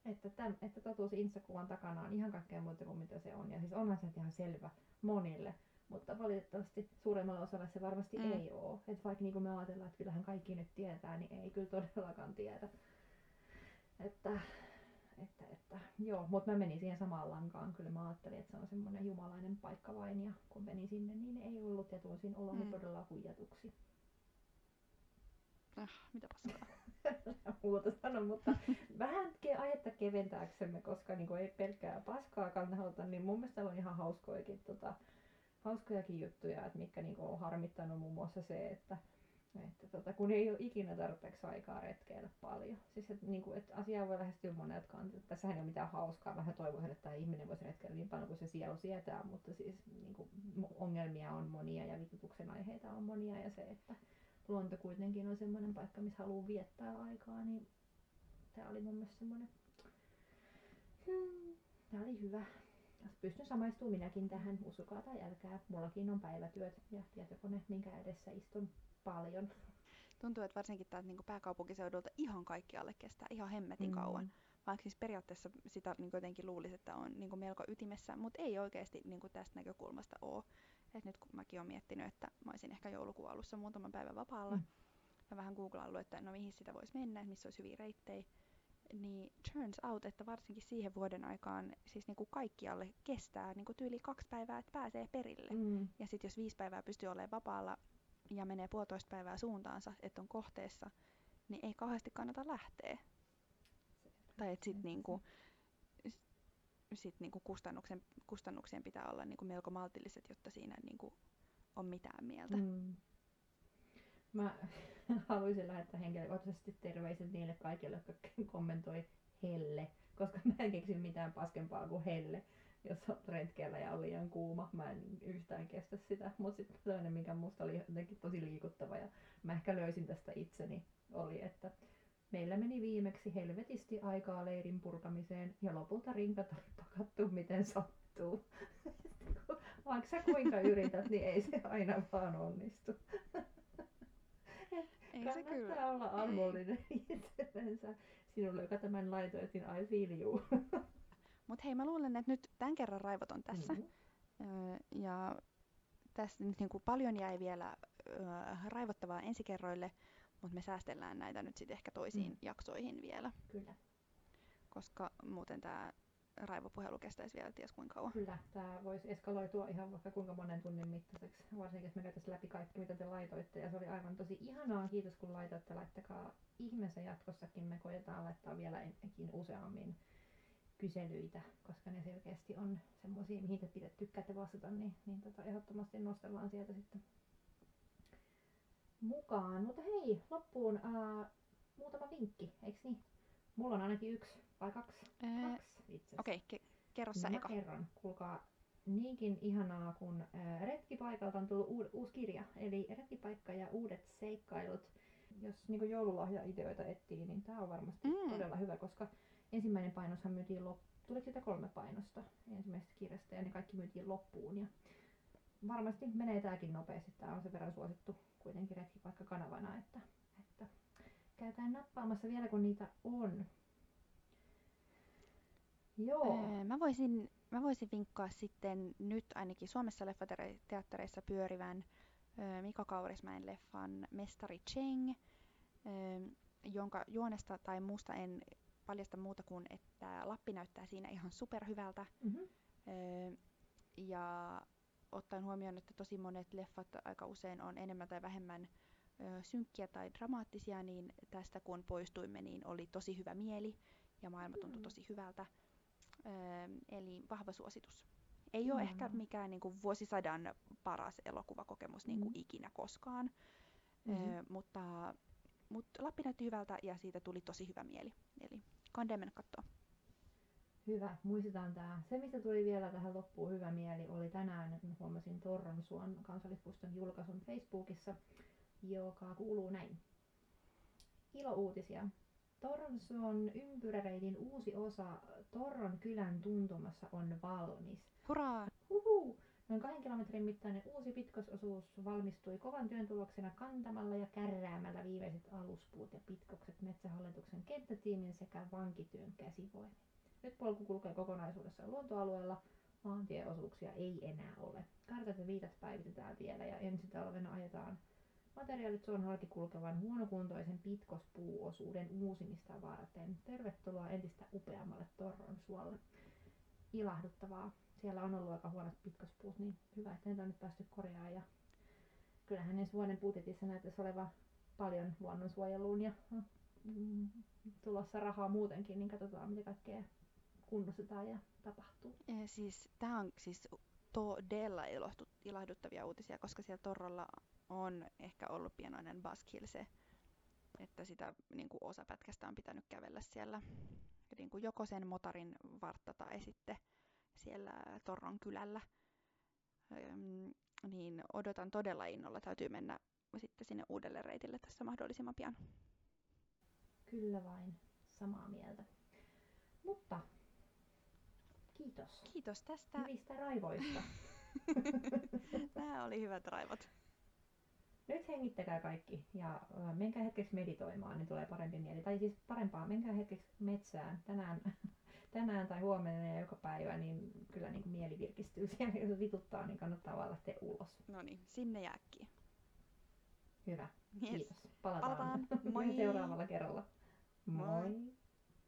että, tämän, että totuus Instakuvan takana on ihan kaikkea muuta kuin mitä se on. Ja siis onhan se ihan selvä monille, mutta valitettavasti suuremmalle osalle se varmasti Mm. ei ole. Että vaikka niin kuin me ajatellaan, että kyllähän kaikki nyt tietää, niin ei kyllä todellakaan tiedä. Että, että, että joo, mutta mä menin siihen samaan lankaan. Kyllä mä ajattelin, että se on semmoinen jumalainen paikka vain. Ja kun menin sinne, niin ei ollut ja tunsin oloni Mm. todella huijatuksi. Ah, mitä paskaa. [laughs] Muuta sano, mutta [laughs] vähän ke- aihetta keventääksemme, koska niin ei pelkkää paskaa kannata, niin mun mielestä on ihan hauskojakin, tota, hauskojakin juttuja, että mitkä niin on harmittanut muun muassa se, että, että tota, kun ei ole ikinä tarpeeksi aikaa retkeillä paljon. Siis että, niin kuin, että asiaa voi lähestyä monet kantit. Tässähän ei ole mitään hauskaa. Vähän toivoisin, että tämä ihminen voisi retkeillä niin paljon kuin se sielu sietää, mutta siis niin kuin, ongelmia on monia ja vitutuksen aiheita on monia ja se, että luonto kuitenkin on semmoinen paikka, missä haluaa viettää aikaa, niin tämä oli mun mielestä semmoinen, hmm, tämä oli hyvä. Pystyn samaistumaan minäkin tähän, uskokaa tai älkää, mullakin on päivätyöt ja tietokone, minkä edessä istun paljon. Tuntuu, että varsinkin täältä niinku pääkaupunkiseudulta ihan kaikkialle kestää ihan hemmetin kauan. Vaikka siis periaatteessa sitä niin jotenkin luulisi, että on niin melko ytimessä, mutta ei oikeasti niin tästä näkökulmasta ole. Et nyt kun mäkin olen miettinyt, että mä olisin ehkä joulukuun alussa muutaman päivän vapaalla, Mm. ja vähän googlaillut, että no mihin sitä voisi mennä, missä olisi hyviä reittejä, niin turns out, että varsinkin siihen vuoden aikaan siis niin kuin kaikkialle kestää niin kuin tyyli kaksi päivää, että pääsee perille. Mm. Ja sitten jos viisi päivää pystyy olemaan vapaalla ja menee puolitoista päivää suuntaansa, että on kohteessa, niin ei kauheasti kannata lähteä. Tai että sitten niinku, sit niinku kustannuksen, kustannuksien pitää olla niinku melko maltilliset, jotta siinä niinku on mitään mieltä. Mm. Mä [laughs] haluaisin lähettää henkilökohtaisesti terveiset niille kaikille, jotka [laughs] kommentoi helle, koska mä en keksi mitään paskempaa kuin helle, jos on retkeillä ja on liian kuuma. Mä en yhtään kestä sitä, mutta sitten toinen, mikä musta oli jotenkin tosi liikuttava ja mä ehkä löysin tästä itseni, oli, että meillä meni viimeksi helvetisti aikaa leirin purkamiseen ja lopulta rinkat oli pakattu miten sattuu. [laughs] Vaikka sä kuinka yrität, niin ei se aina vaan onnistu. Ei se Kannattaa kyllä. olla armollinen [laughs] itsellensä. Sinulle, joka tämän laitoit, niin I feel you. [laughs] Mutta hei, mä luulen, että nyt tämän kerran raivot on tässä. Mm. Öö, ja tässä nyt niinku paljon jäi vielä öö, raivottavaa ensikerroille, mutta me säästellään näitä nyt sitten ehkä toisiin Mm. jaksoihin vielä, Kyllä, koska muuten tämä raivopuhelu kestäisi vielä ties kuinka kauan. kyllä. Tämä voisi eskaloitua ihan vaikka kuinka monen tunnin mittaiseksi. Varsinkin, jos me käytäisiin läpi kaikki, mitä te laitoitte. Ja se oli aivan tosi ihanaa. Kiitos, kun laitoitte. Laittakaa ihmeessä jatkossakin. Me koetaan laittaa vielä ennenkin useammin kyselyitä, koska ne selkeästi on semmoisia, mihin te pidät, tykkäätte vastata, niin, niin tota, ehdottomasti nostellaan sieltä sitten mukaan. Mutta hei, loppuun ää, muutama vinkki, eikö niin? Mulla on ainakin yksi vai kaksi? Öö, Kaksi itse. Okei, okay, kerro sä Mä eka. kerron, kuulkaa, niinkin ihanaa, kun retkipaikalta on tullut uud, uusi kirja, eli retkipaikka ja uudet seikkailut. Jos niin joululahjaideoita etsii, niin tämä on varmasti Mm. todella hyvä, koska ensimmäinen painoshan myytiin loppuun. Tuliko sitä kolme painosta ensimmäisestä kirjasta ja ne kaikki myytiin loppuun. Ja varmasti menee tämäkin nopeasti. Tämä on sen verran suosittu kuitenkin retkipaikka kanavana, että käykää nappaamassa vielä kun niitä on. Joo. Öö, mä, voisin, mä voisin vinkkaa sitten nyt ainakin Suomessa leffateattereissa pyörivän öö, Mika Kaurismäen leffan Mestari Cheng, öö, jonka juonesta tai muusta en paljasta muuta kuin, että Lappi näyttää siinä ihan superhyvältä. Mm-hmm. Öö, ja ottaen huomioon, että tosi monet leffat aika usein on enemmän tai vähemmän synkkiä tai dramaattisia, niin tästä kun poistuimme, niin oli tosi hyvä mieli ja maailma tuntui Mm. tosi hyvältä. Eli vahva suositus. Ei ole ehkä Ihanaa. mikään niin kuin, vuosisadan paras elokuvakokemus niin kuin Mm. ikinä koskaan, Mhm. ö, mutta, mutta Lappi näytti hyvältä ja siitä tuli tosi hyvä mieli. Eli kannattaa mennä katsoa. Hyvä, muistetaan tämä. Se, mistä tuli vielä tähän loppuun hyvä mieli, oli tänään, että mä huomasin Torronsuon kansallispuiston julkaisun Facebookissa, joka kuuluu näin. Ilouutisia. Torronsuon ympyräreitin uusi osa Torron kylän tuntumassa on valmis. Hurraa! Huhu! Noin kahden kilometrin mittainen uusi pitkososuus valmistui kovan työn tuloksena kantamalla ja kärräämällä viimeiset aluspuut ja pitkokset Metsähallituksen kenttätiimin sekä vankityön käsivoimin. Nyt polku kulkee kokonaisuudessaan luontoalueella, maantieosuuksia ei enää ole. Kartat ja viitat päivitetään vielä ja ensi talvena ajetaan halki kulkevan huonokuntoisen pitkospuuosuuden uusimista varten. Tervetuloa entistä upeammalle Torron suolle. Ilahduttavaa. Siellä on ollut aika huonot pitkospuut, niin hyvä, että niitä on nyt päästy korjaamaan. Ja kyllähän ensi vuoden budjetissa näyttäisi oleva paljon luonnonsuojeluun ja mm, tulossa rahaa muutenkin, niin katsotaan mitä kaikkea kunnostetaan ja tapahtuu. Ja siis, tämä on siis todella ilahduttavia uutisia, koska siellä Torrolla on ehkä ollut pienoinen buskill se, että sitä niin kuin osa pätkästä on pitänyt kävellä siellä niin kuin joko sen motarin vartta tai sitten siellä Torron kylällä. Öm, niin odotan todella innolla. Täytyy mennä sitten sinne uudelle reitille tässä mahdollisimman pian. Kyllä vain, samaa mieltä. Mutta kiitos Kiitos tästä. hyvistä raivoista. [laughs] [laughs] Nämä oli hyvät raivot. Nyt hengittäkää kaikki ja menkää hetkeksi meditoimaan, niin tulee parempi mieli. Tai siis parempaa, menkää hetkeksi metsään tänään, [laughs] tänään tai huomenna ja joka päivä, niin kyllä niin kuin mieli virkistyy [laughs] siellä. Jos vituttaa, niin kannattaa vaan lähteä ulos. No niin, sinne jääkkiin. Hyvä, Yes. kiitos. Palataan, Palataan. [laughs] Moi. seuraavalla kerralla. Moi. Moi.